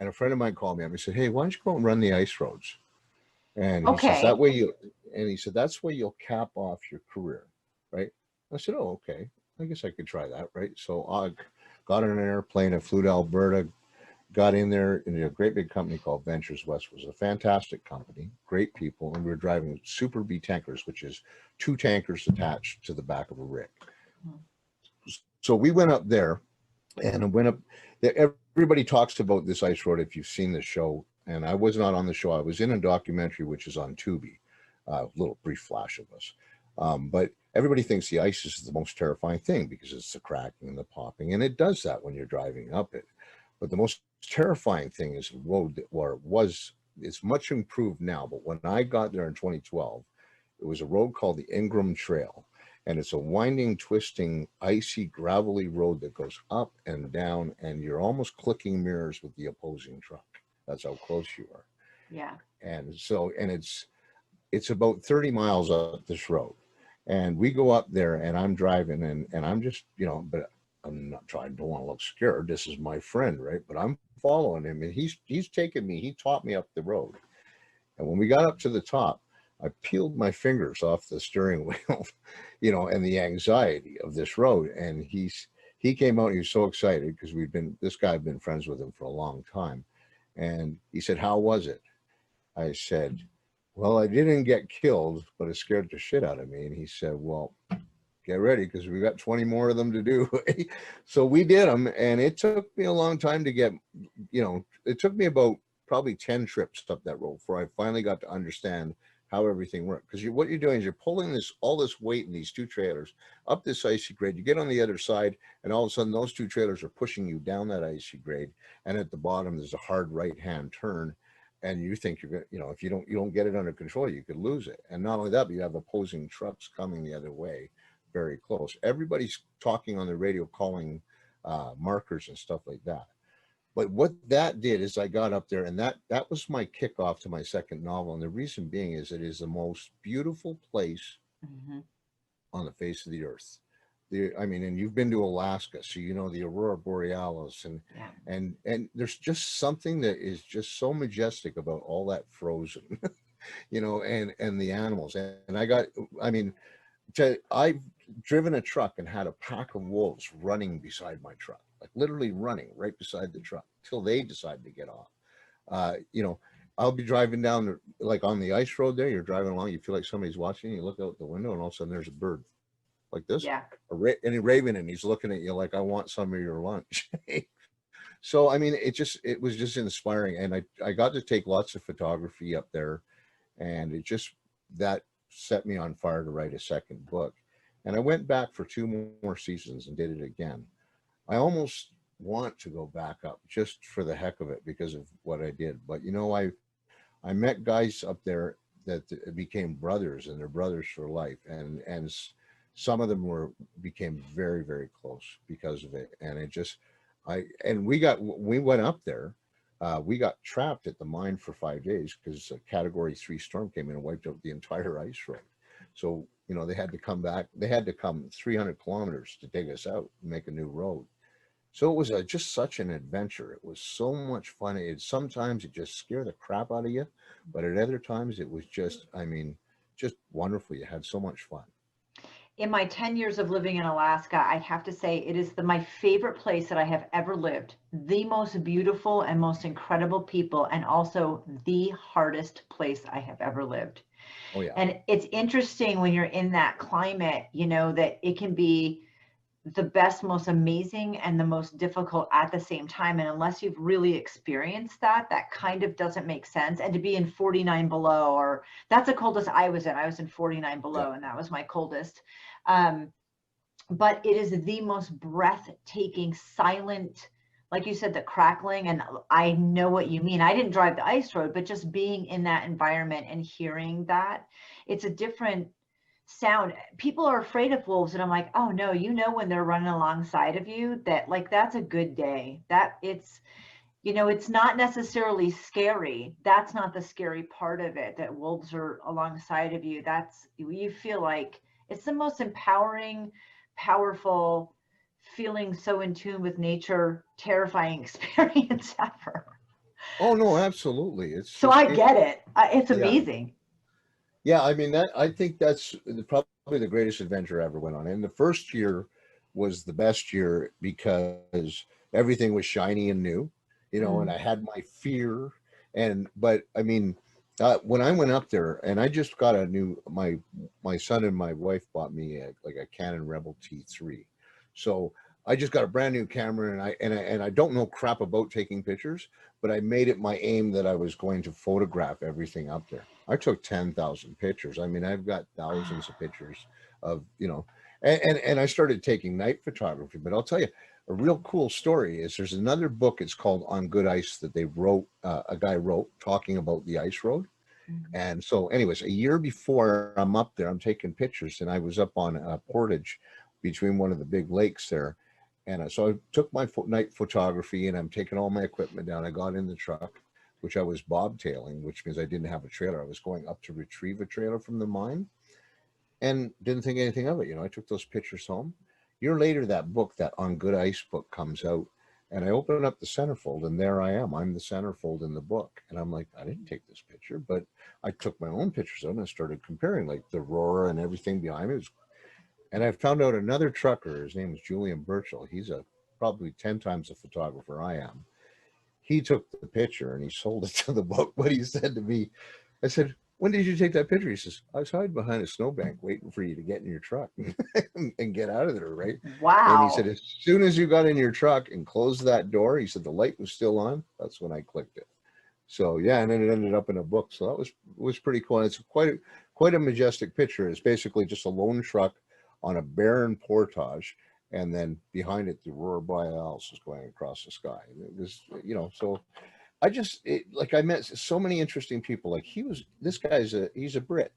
And a friend of mine called me up and said, Hey, why don't you go and run the ice roads? And he says, that way you, and he said, that's where you'll cap off your career, right? I said, oh, okay. I guess I could try that, right? So I got on an airplane and flew to Alberta, got in there in a great big company called Ventures West, was a fantastic company, great people, and we were driving Super B tankers, which is two tankers attached to the back of a rig. So we went up there and went up there. Everybody talks about this ice road if you've seen the show, and I was not on the show. I was in a documentary which is on Tubi, a little brief flash of us. Um, but everybody thinks the ice is the most terrifying thing because it's the cracking and the popping, and it does that when you're driving up it. But the most terrifying thing is the road that where it was it's much improved now. But when I got there in 2012, it was a road called the Ingraham Trail. And it's a winding, twisting, icy, gravelly road that goes up and down, and you're almost clicking mirrors with the opposing truck. That's how close you are Yeah. and so and it's it's about 30 miles up this road and we go up there and i'm driving and and i'm just you know but i'm not trying don't want to look scared this is my friend right? But i'm following him and he's he's taking me he taught me up the road. And when we got up to the top i peeled my fingers off the steering wheel you know and the anxiety of this road and he's he came out he was so excited because we've been this guy i've been friends with him for a long time. And he said how was it? I said, Well, I didn't get killed, but it scared the shit out of me. And he said, Well, get ready because we've got 20 more of them to do. so we did them. And it took me a long time to get, you know, it took me about probably 10 trips up that road before I finally got to understand how everything worked. Because you, what you're doing is you're pulling this all this weight in these two trailers up this icy grade. You get on the other side, and all of a sudden those two trailers are pushing you down that icy grade. And at the bottom, there's a hard right hand turn and you think you're gonna, you know, if you don't you don't get it under control, you could lose it. And not only that, but you have opposing trucks coming the other way, very close. Everybody's talking on the radio, calling uh, markers and stuff like that. But what that did is I got up there, and that that was my kickoff to my second novel. And the reason being is it is the most beautiful place Mhm. on the face of the earth. The, I mean, and you've been to Alaska, so you know the aurora borealis, and Yeah. and and there's just something that is just so majestic about all that frozen you know and and the animals and, and i got i mean to i've driven a truck and had a pack of wolves running beside my truck like literally running right beside the truck till they decide to get off. Uh you know i'll be driving down the, like on the ice road there you're driving along you feel like somebody's watching you look out the window and all of a sudden there's a bird like this Yeah. a ra- any raven and he's looking at you like i want some of your lunch. So i mean it just it was just inspiring and i i got to take lots of photography up there and it just that set me on fire to write a second book and i went back for two more seasons and did it again. I almost want to go back up just for the heck of it because of what i did. But you know i i met guys up there that became brothers and they're brothers for life. And and some of them were became very very close because of it. And it just i and we got we went up there uh, we got trapped at the mine for five days because a category three storm came in and wiped out the entire ice road. So you know they had to come back they had to come 300 kilometers to dig us out and make a new road. So it was a, just such an adventure. It was so much fun. It sometimes it just scared the crap out of you but at other times it was just i mean just wonderful. You had so much fun. In my 10 years of living in Alaska, I have to say it is the my favorite place that I have ever lived. The most beautiful and most incredible people and also the hardest place I have ever lived. Oh yeah And it's interesting when you're in that climate, you know, that it can be the best, most amazing, and the most difficult at the same time. And unless you've really experienced that, that kind of doesn't make sense. And to be in 49 below, or that's the coldest I was in. I was in 49 below, and that was my coldest. Um, but it is the most breathtaking, silent, like you said, the crackling. And I know what you mean. I didn't drive the ice road, but just being in that environment and hearing that, it's a different sound. People are afraid of wolves. And I'm like, oh no, you know, when they're running alongside of you, that like that's a good day. That it's, you know, it's not necessarily scary. That's not the scary part of it, that wolves are alongside of you. That's, you feel like it's the most empowering, powerful, feeling so in tune with nature, terrifying experience ever. Oh, no, absolutely. It's. So I get it. It's amazing. Yeah, I mean that I think that's the, probably the greatest adventure I ever went on. And the first year was the best year because everything was shiny and new, you know, and I had my fear and but I mean uh, when I went up there and I just got a new my my son and my wife bought me a, like a Canon Rebel T3. So I just got a brand new camera and I and I and I don't know crap about taking pictures, but I made it my aim that I was going to photograph everything up there. I took 10,000 pictures. I mean, I've got thousands of pictures of, you know, and, and, and I started taking night photography, but I'll tell you a real cool story is there's another book. It's called On Good Ice that they wrote, uh, a guy wrote talking about the ice road. Mhm. And so anyways, a year before I'm up there, I'm taking pictures and I was up on a portage between one of the big lakes there. And uh, so I took my night photography and I'm taking all my equipment down. I got in the truck, which I was bobtailing, which means I didn't have a trailer. I was going up to retrieve a trailer from the mine and didn't think anything of it. You know, I took those pictures home. year later, that book, that On Good Ice book comes out and I open up the centerfold and there I am. I'm the centerfold in the book. And I'm like, I didn't take this picture, but I took my own pictures of it and I started comparing like the aurora and everything behind me. Was, and I found out another trucker, his name is Julian Burchell. He's a probably 10 times the photographer I am. He took the picture and he sold it to the book. But he said to me, I said, when did you take that picture? He says, I was hiding behind a snowbank waiting for you to get in your truck and get out of there, right? Wow. And he said, as soon as you got in your truck and closed that door, he said the light was still on. That's when I clicked it. So yeah, and then it ended up in a book. So that was was pretty cool. And it's quite a quite a majestic picture. It's basically just a lone truck on a barren portage, and then behind it the aurora borealis is going across the sky. And it was, you know, so I just it, like I met so many interesting people. Like he was this guy's a he's a Brit.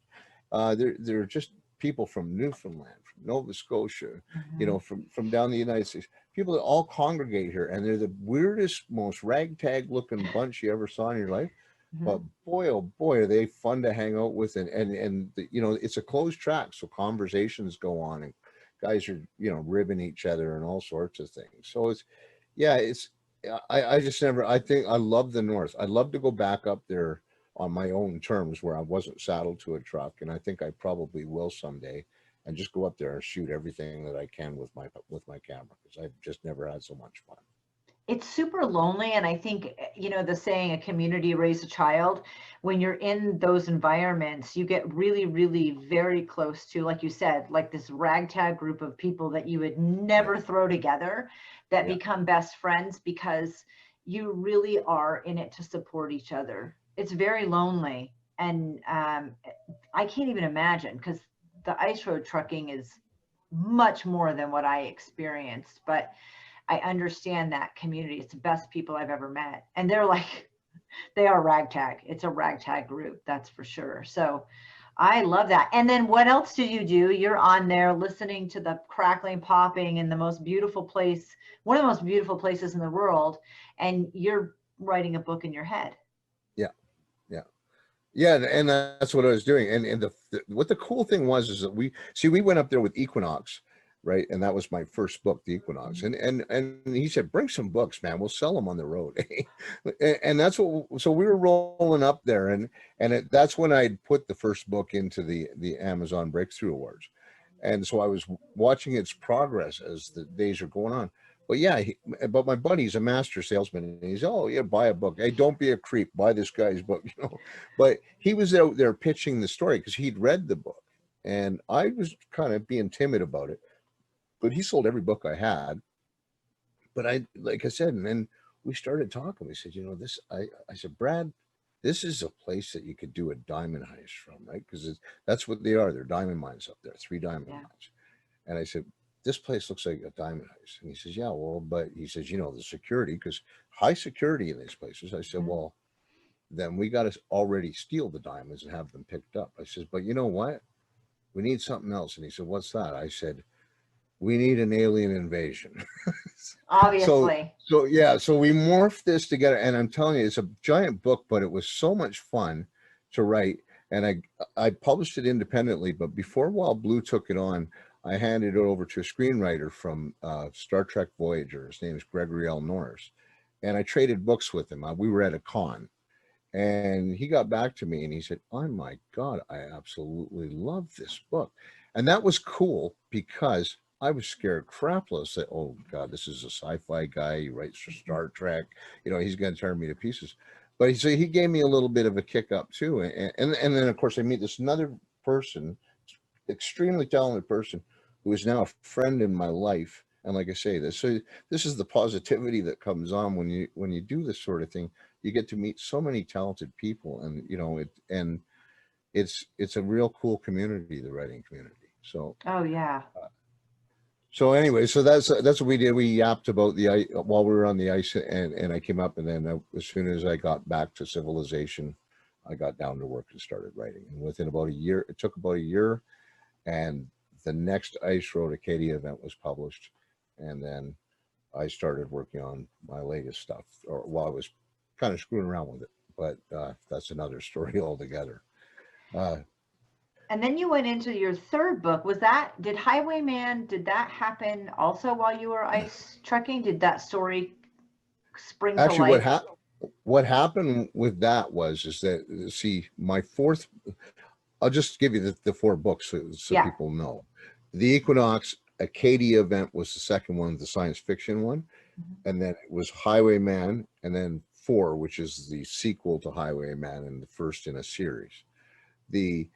Uh, they're they're just people from Newfoundland, from Nova Scotia, you know, from from down the United States. People that all congregate here, and they're the weirdest, most ragtag looking bunch you ever saw in your life. Mhm. But boy, oh boy, are they fun to hang out with, and and and the, you know, it's a closed track, so conversations go on, and guys are you know ribbing each other and all sorts of things. So it's yeah, it's I I just never I think I love the North. I'd love to go back up there on my own terms where I wasn't saddled to a truck, and I think I probably will someday and just go up there and shoot everything that I can with my with my camera because I've just never had so much fun. It's super lonely and i think eh, you know the saying a community raise a child when you're in those environments you get really really very close to like you said like this ragtag group of people that you would never throw together that Yeah. become best friends because you really are in it to support each other it's very lonely and um, i can't even imagine because the ice road trucking is much more than what i experienced but I understand that community. It's the best people I've ever met. And they're like, they are ragtag. It's a ragtag group, that's for sure. So I love that. And then what else do you do? You're on there listening to the crackling, popping in the most beautiful place, one of the most beautiful places in the world. And you're writing a book in your head. Yeah, and- and that's what I was doing. And and the, the what the cool thing was is that we see we went up there with Equinox, right? And that was my first book, the Equinox. Mm-hmm. And and and he said, bring some books, man. We'll sell them on the road. and, and that's what. So we were rolling up there, and and it, that's when I put the first book into the the Amazon Breakthrough Awards. And so I was watching its progress as the days are going on. But yeah, he, but my buddy's a master salesman, and he's oh yeah, buy a book. Hey, don't be a creep. Buy this guy's book, you know. But he was out there pitching the story because he'd read the book, and I was kind of being timid about it. But he sold every book I had. But I, like I said, and then we started talking. We said, you know, this. I I said, Brad, this is a place that you could do a diamond heist from, right? Because that's what they are. They're diamond mines up there, three diamond Yeah. mines. And I said, this place looks like a diamond heist. And he says, yeah, well, but he says, you know, the security, because high security in these places. I said, Mhm. well, then we got to already steal the diamonds and have them picked up. I says, but you know what? We need something else. And he said, what's that? I said, we need an alien invasion. Obviously. So yeah, so we morphed this together, and I'm telling you, it's a giant book, but it was so much fun to write. And I I published it independently, but before Wild Blue took it on, I handed it over to a screenwriter from uh, Star Trek Voyager. His name is Gregory L. Norris, and I traded books with him. Uh, We were at a con, and he got back to me and he said, "Oh my God, I absolutely love this book," and that was cool because I was scared crapless that oh God, this is a sci-fi guy. He writes for mm-hmm. Star Trek. You know, he's going to tear me to pieces. But he said he gave me a little bit of a kick up too, and and, and then of course I meet this another person, extremely talented person, who is now a friend in my life. And like I say, this so this is the positivity that comes on when you when you do this sort of thing. You get to meet so many talented people, and you know it, and it's it's a real cool community, the writing community. So Oh, yeah. Uh, so anyway, so that's that's what we did. We yapped about the ice while we were on the ice, and and I came up, and then uh, as soon as I got back to civilization, I got down to work and started writing. And within about a year, it took about a year, and the next Ice Road Acadia event was published, and then I started working on my latest stuff, or while I was kind of screwing around with it. But uh, that's another story altogether. Uh, And then you went into your third book. Was that, did Highwayman, did that happen also while you were ice trekking? Did that story spring to actually what life? happened what happened with that was is that see my fourth i'll just give you the, the four books so, so Yeah. people know the equinox acadia event was the second one the science fiction one Mhm. and then it was highwayman and then four which is the sequel to highwayman and the first in a series the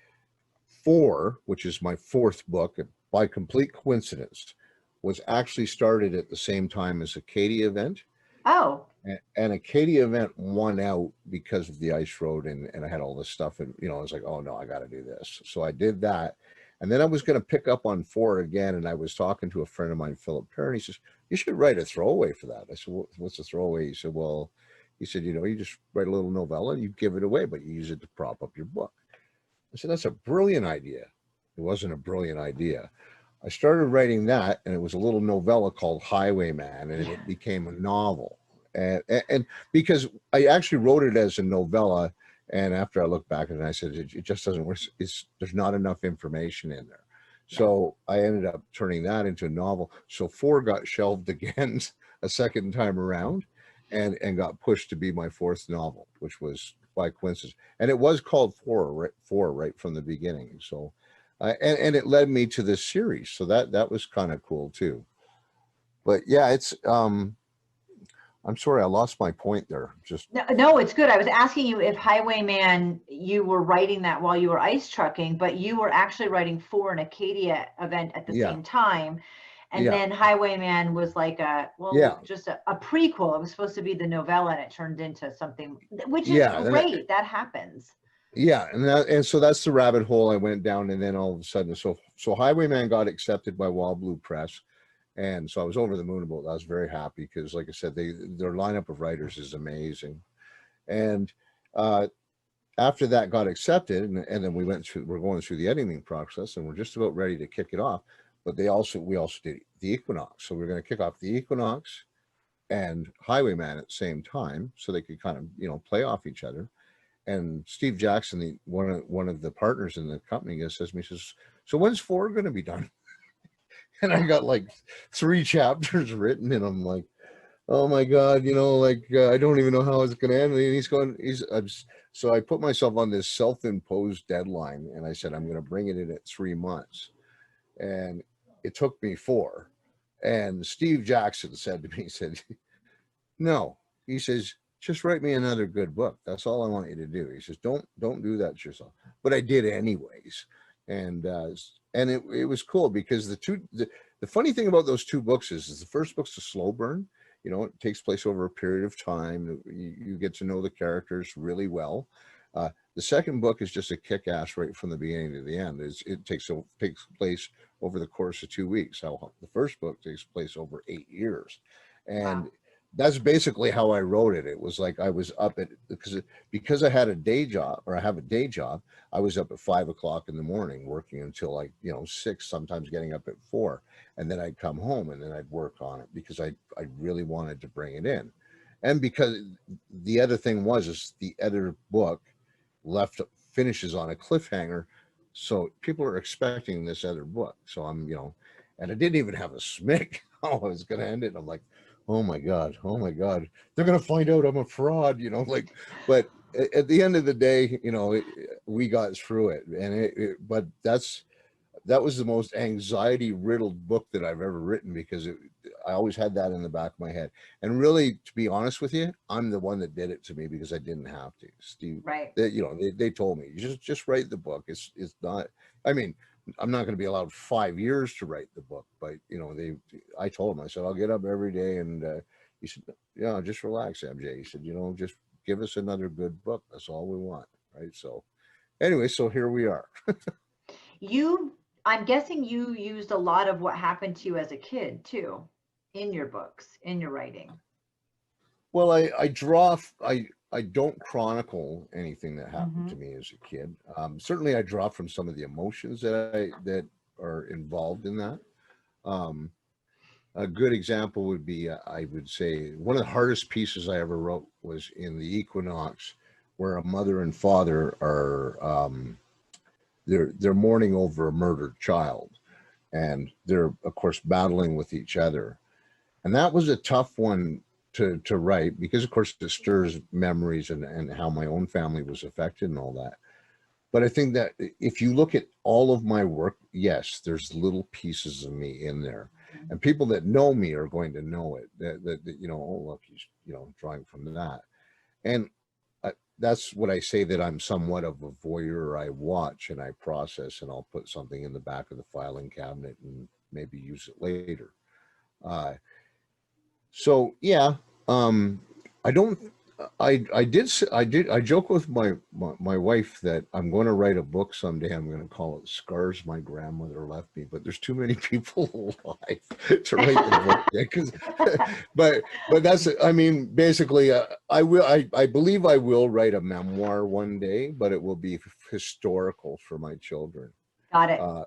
four which is my fourth book by complete coincidence was actually started at the same time as acadia event. Oh, and, and Acadia event won out because of the ice road and, and I had all this stuff and you know I was like oh no I got to do this. So I did that. And then I was going to pick up on four again and I was talking to a friend of mine Philip Perrin. He says you should write a throwaway for that. I said what's a throwaway? He said well he said you know you just write a little novella and you give it away but you use it to prop up your book I said that's a brilliant idea it wasn't a brilliant idea I started writing that, and it was a little novella called Highwayman, and Yeah. it became a novel. And, and and because I actually wrote it as a novella, and after I looked back at it, I said it, it just doesn't work. It's there's not enough information in there. So I ended up turning that into a novel. So four got shelved again a second time around, and and got pushed to be my fourth novel, which was by coincidence. And it was called four right, four right from the beginning. So uh, and and it led me to this series so that that was kind of cool too but yeah it's um i'm sorry i lost my point there just no, no, it's good. I was asking you if Highwayman, you were writing that while you were ice trucking, but you were actually writing for an Acadia event at the Yeah. same time. And Yeah. then Highwayman was like a, well, Yeah. just a, a prequel. It was supposed to be the novella and it turned into something, which is Yeah, then it- great. That happens. yeah and that and so that's the rabbit hole i went down and then all of a sudden so so highwayman got accepted by wild blue press and so i was over the moon about that i was very happy because like i said they their lineup of writers is amazing and uh after that got accepted and, and then we went through we're going through the editing process and we're just about ready to kick it off but they also we also did the equinox. So we're going to kick off the equinox and highwayman at the same time so they could kind of you know play off each other. And steve jackson the one of one of the partners in the company says to me says so when's four going to be done? And i got like three chapters written and i'm like oh my god you know like uh, i don't even know how it's going to end. And he's going he's I'm, so i put myself on this self-imposed deadline and i said i'm going to bring it in at three months. And it took me four. And steve jackson said to me he said no. He says just write me another good book. That's all i want you to do. He says don't don't do that yourself. But i did anyways. And uh and it, it was cool because the two the, the funny thing about those two books is, is the first book's a slow burn. You know it takes place over a period of time. You, you get to know the characters really well. Uh, the second book is just a kick-ass right from the beginning to the end it's, it takes o- takes place over the course of two weeks how the first book takes place over eight years and Wow. that's basically how I wrote it. It was like I was up at because because I had a day job or I have a day job. I was up at five o'clock in the morning working until like you know six, sometimes getting up at four, and then I'd come home and then I'd work on it because I I really wanted to bring it in, and because the other thing was is the other book left finishes on a cliffhanger, so people are expecting this other book. So I'm you know, and I didn't even have a smick how oh, I was going to end it. I'm like oh my god oh my god they're gonna find out i'm a fraud you know like but at the end of the day you know it, we got through it and it, it but that's that was the most anxiety riddled book that i've ever written because it, i always had that in the back of my head. And really to be honest with you i'm the one that did it to me because i didn't have to steve. Right. they, you know they, they told me just just write the book. It's it's not i mean i'm not going to be allowed five years to write the book but you know they i told him i said i'll get up every day and uh, he said yeah just relax mj he said you know just give us another good book. That's all we want. Right? So anyway so here we are. You, I'm guessing you used a lot of what happened to you as a kid too, in your books, in your writing. well i i draw i i don't chronicle anything that happened to me as a kid. Um certainly i draw from some of the emotions that i that are involved in that. Um a good example would be uh, i would say one of the hardest pieces i ever wrote was in the equinox where a mother and father are um they're they're mourning over a murdered child. And they're of course battling with each other and that was a tough one to to write because of course it stirs memories and and how my own family was affected and all that. But i think that if you look at all of my work yes there's little pieces of me in there. And people that know me are going to know it that, that, that, you know oh look he's you know drawing from that. And I, that's what i say that i'm somewhat of a voyeur. I watch and i process and i'll put something in the back of the filing cabinet and maybe use it later. Uh so yeah um i don't i i did I did i joke with my my, my wife that i'm going to write a book someday i'm going to call it scars my grandmother left me but there's too many people alive to write the book yet 'cause- but but that's i mean basically uh, i will I, I believe i will write a memoir one day but it will be historical for my children Got it. uh,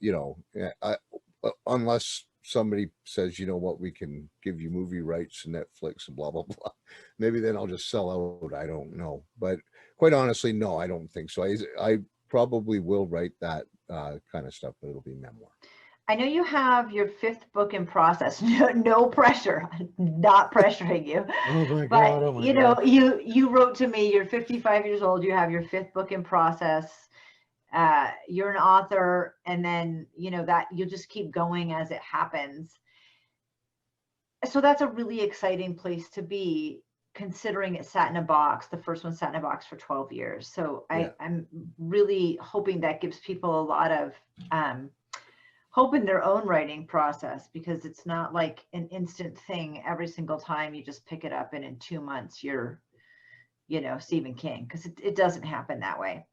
you know, I, uh, unless somebody says, you know what, we can give you movie rights and Netflix and blah blah blah. Maybe then I'll just sell out. I don't know, but quite honestly, no, I don't think so. I I probably will write that uh, kind of stuff, but it'll be memoir. I know you have your fifth book in process. No, no pressure, not pressuring you. Oh my But you know, you you wrote to me. You're 55 years old. You have your fifth book in process. Uh, you're an author, and then you know that you'll just keep going as it happens. So that's a really exciting place to be, considering it sat in a box. The first one sat in a box for 12 years. So I, Yeah. I'm really hoping that gives people a lot of um, hope in their own writing process because it's not like an instant thing every single time you just pick it up and in two months you're you know stephen king because it, it doesn't happen that way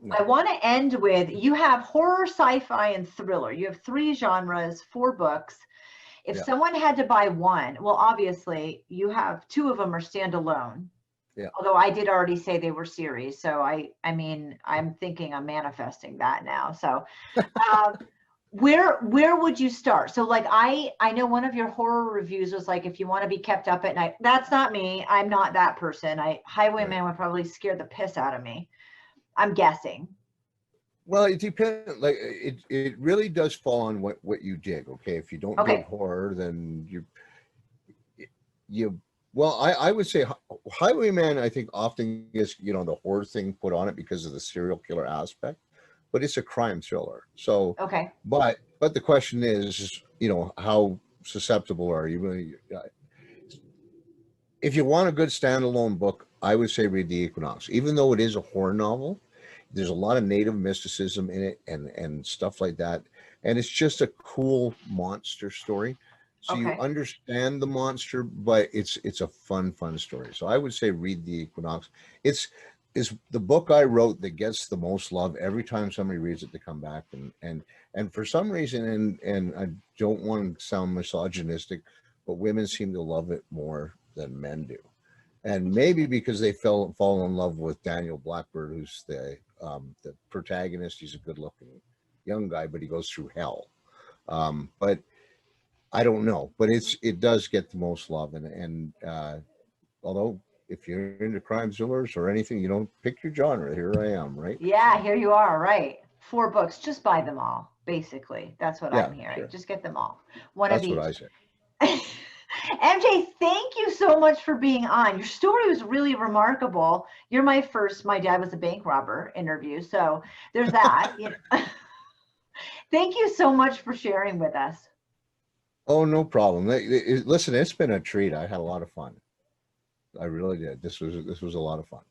No. i want to end with you have horror sci-fi and thriller. You have three genres four books. If Yeah. someone had to buy one well obviously you have two of them are standalone. Yeah. although i did already say they were series so i i mean i'm thinking i'm manifesting that now so um, where where would you start? So like i i know one of your horror reviews was like if you want to be kept up at night that's not me. I'm not that person. I highwayman would probably scare the piss out of me i'm guessing Well, it depends. Like it, it really does fall on what what you dig. Okay, if you don't Okay. dig horror, then you you. Well, I I would say Highwayman. I think often gets you know the horror thing put on it because of the serial killer aspect, but it's a crime thriller. So, okay but but the question is, you know, how susceptible are you? Uh, If you want a good standalone book, I would say read The Equinox. Even though it is a horror novel, there's a lot of native mysticism in it and and stuff like that. And it's just a cool monster story. So you understand the monster, but it's it's a fun, fun story. So I would say read The Equinox. It's is the book I wrote that gets the most love every time somebody reads it to come back and and and for some reason and and I don't want to sound misogynistic, but women seem to love it more than men do. And maybe because they fell fall in love with Daniel Blackbird, who's the um, the protagonist. He's a good looking young guy, but he goes through hell. Um, but I don't know. But it's it does get the most love, and and uh, although if you're into crime thrillers or anything, you don't pick your genre. Here I am, right? yeah here you are right four books just buy them all basically that's what Yeah, i'm hearing sure. just get them all one That's of each what I say. MJ, thank you so much for being on. Your story was really remarkable. You're my first, my dad was a bank robber interview. So there's that. you know. thank you so much for sharing with us. Oh, no problem. Listen, it's been a treat. I had a lot of fun. I really did. This was this was a lot of fun.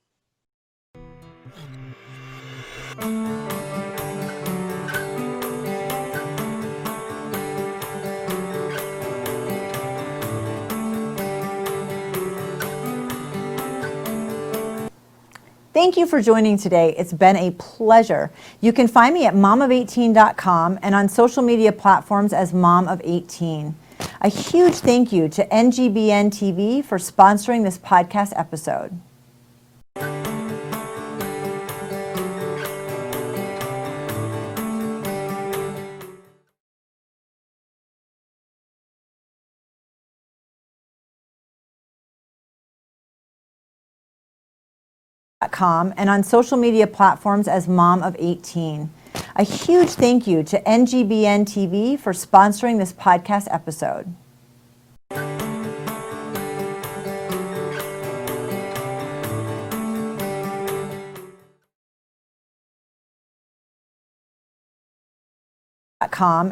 Thank you for joining today. It's been a pleasure. You can find me at momof18.com and on social media platforms as Mom of 18. A huge thank you to NGBN TV for sponsoring this podcast episode. And on social media platforms as Mom of 18. A huge thank you to NGBN TV for sponsoring this podcast episode. com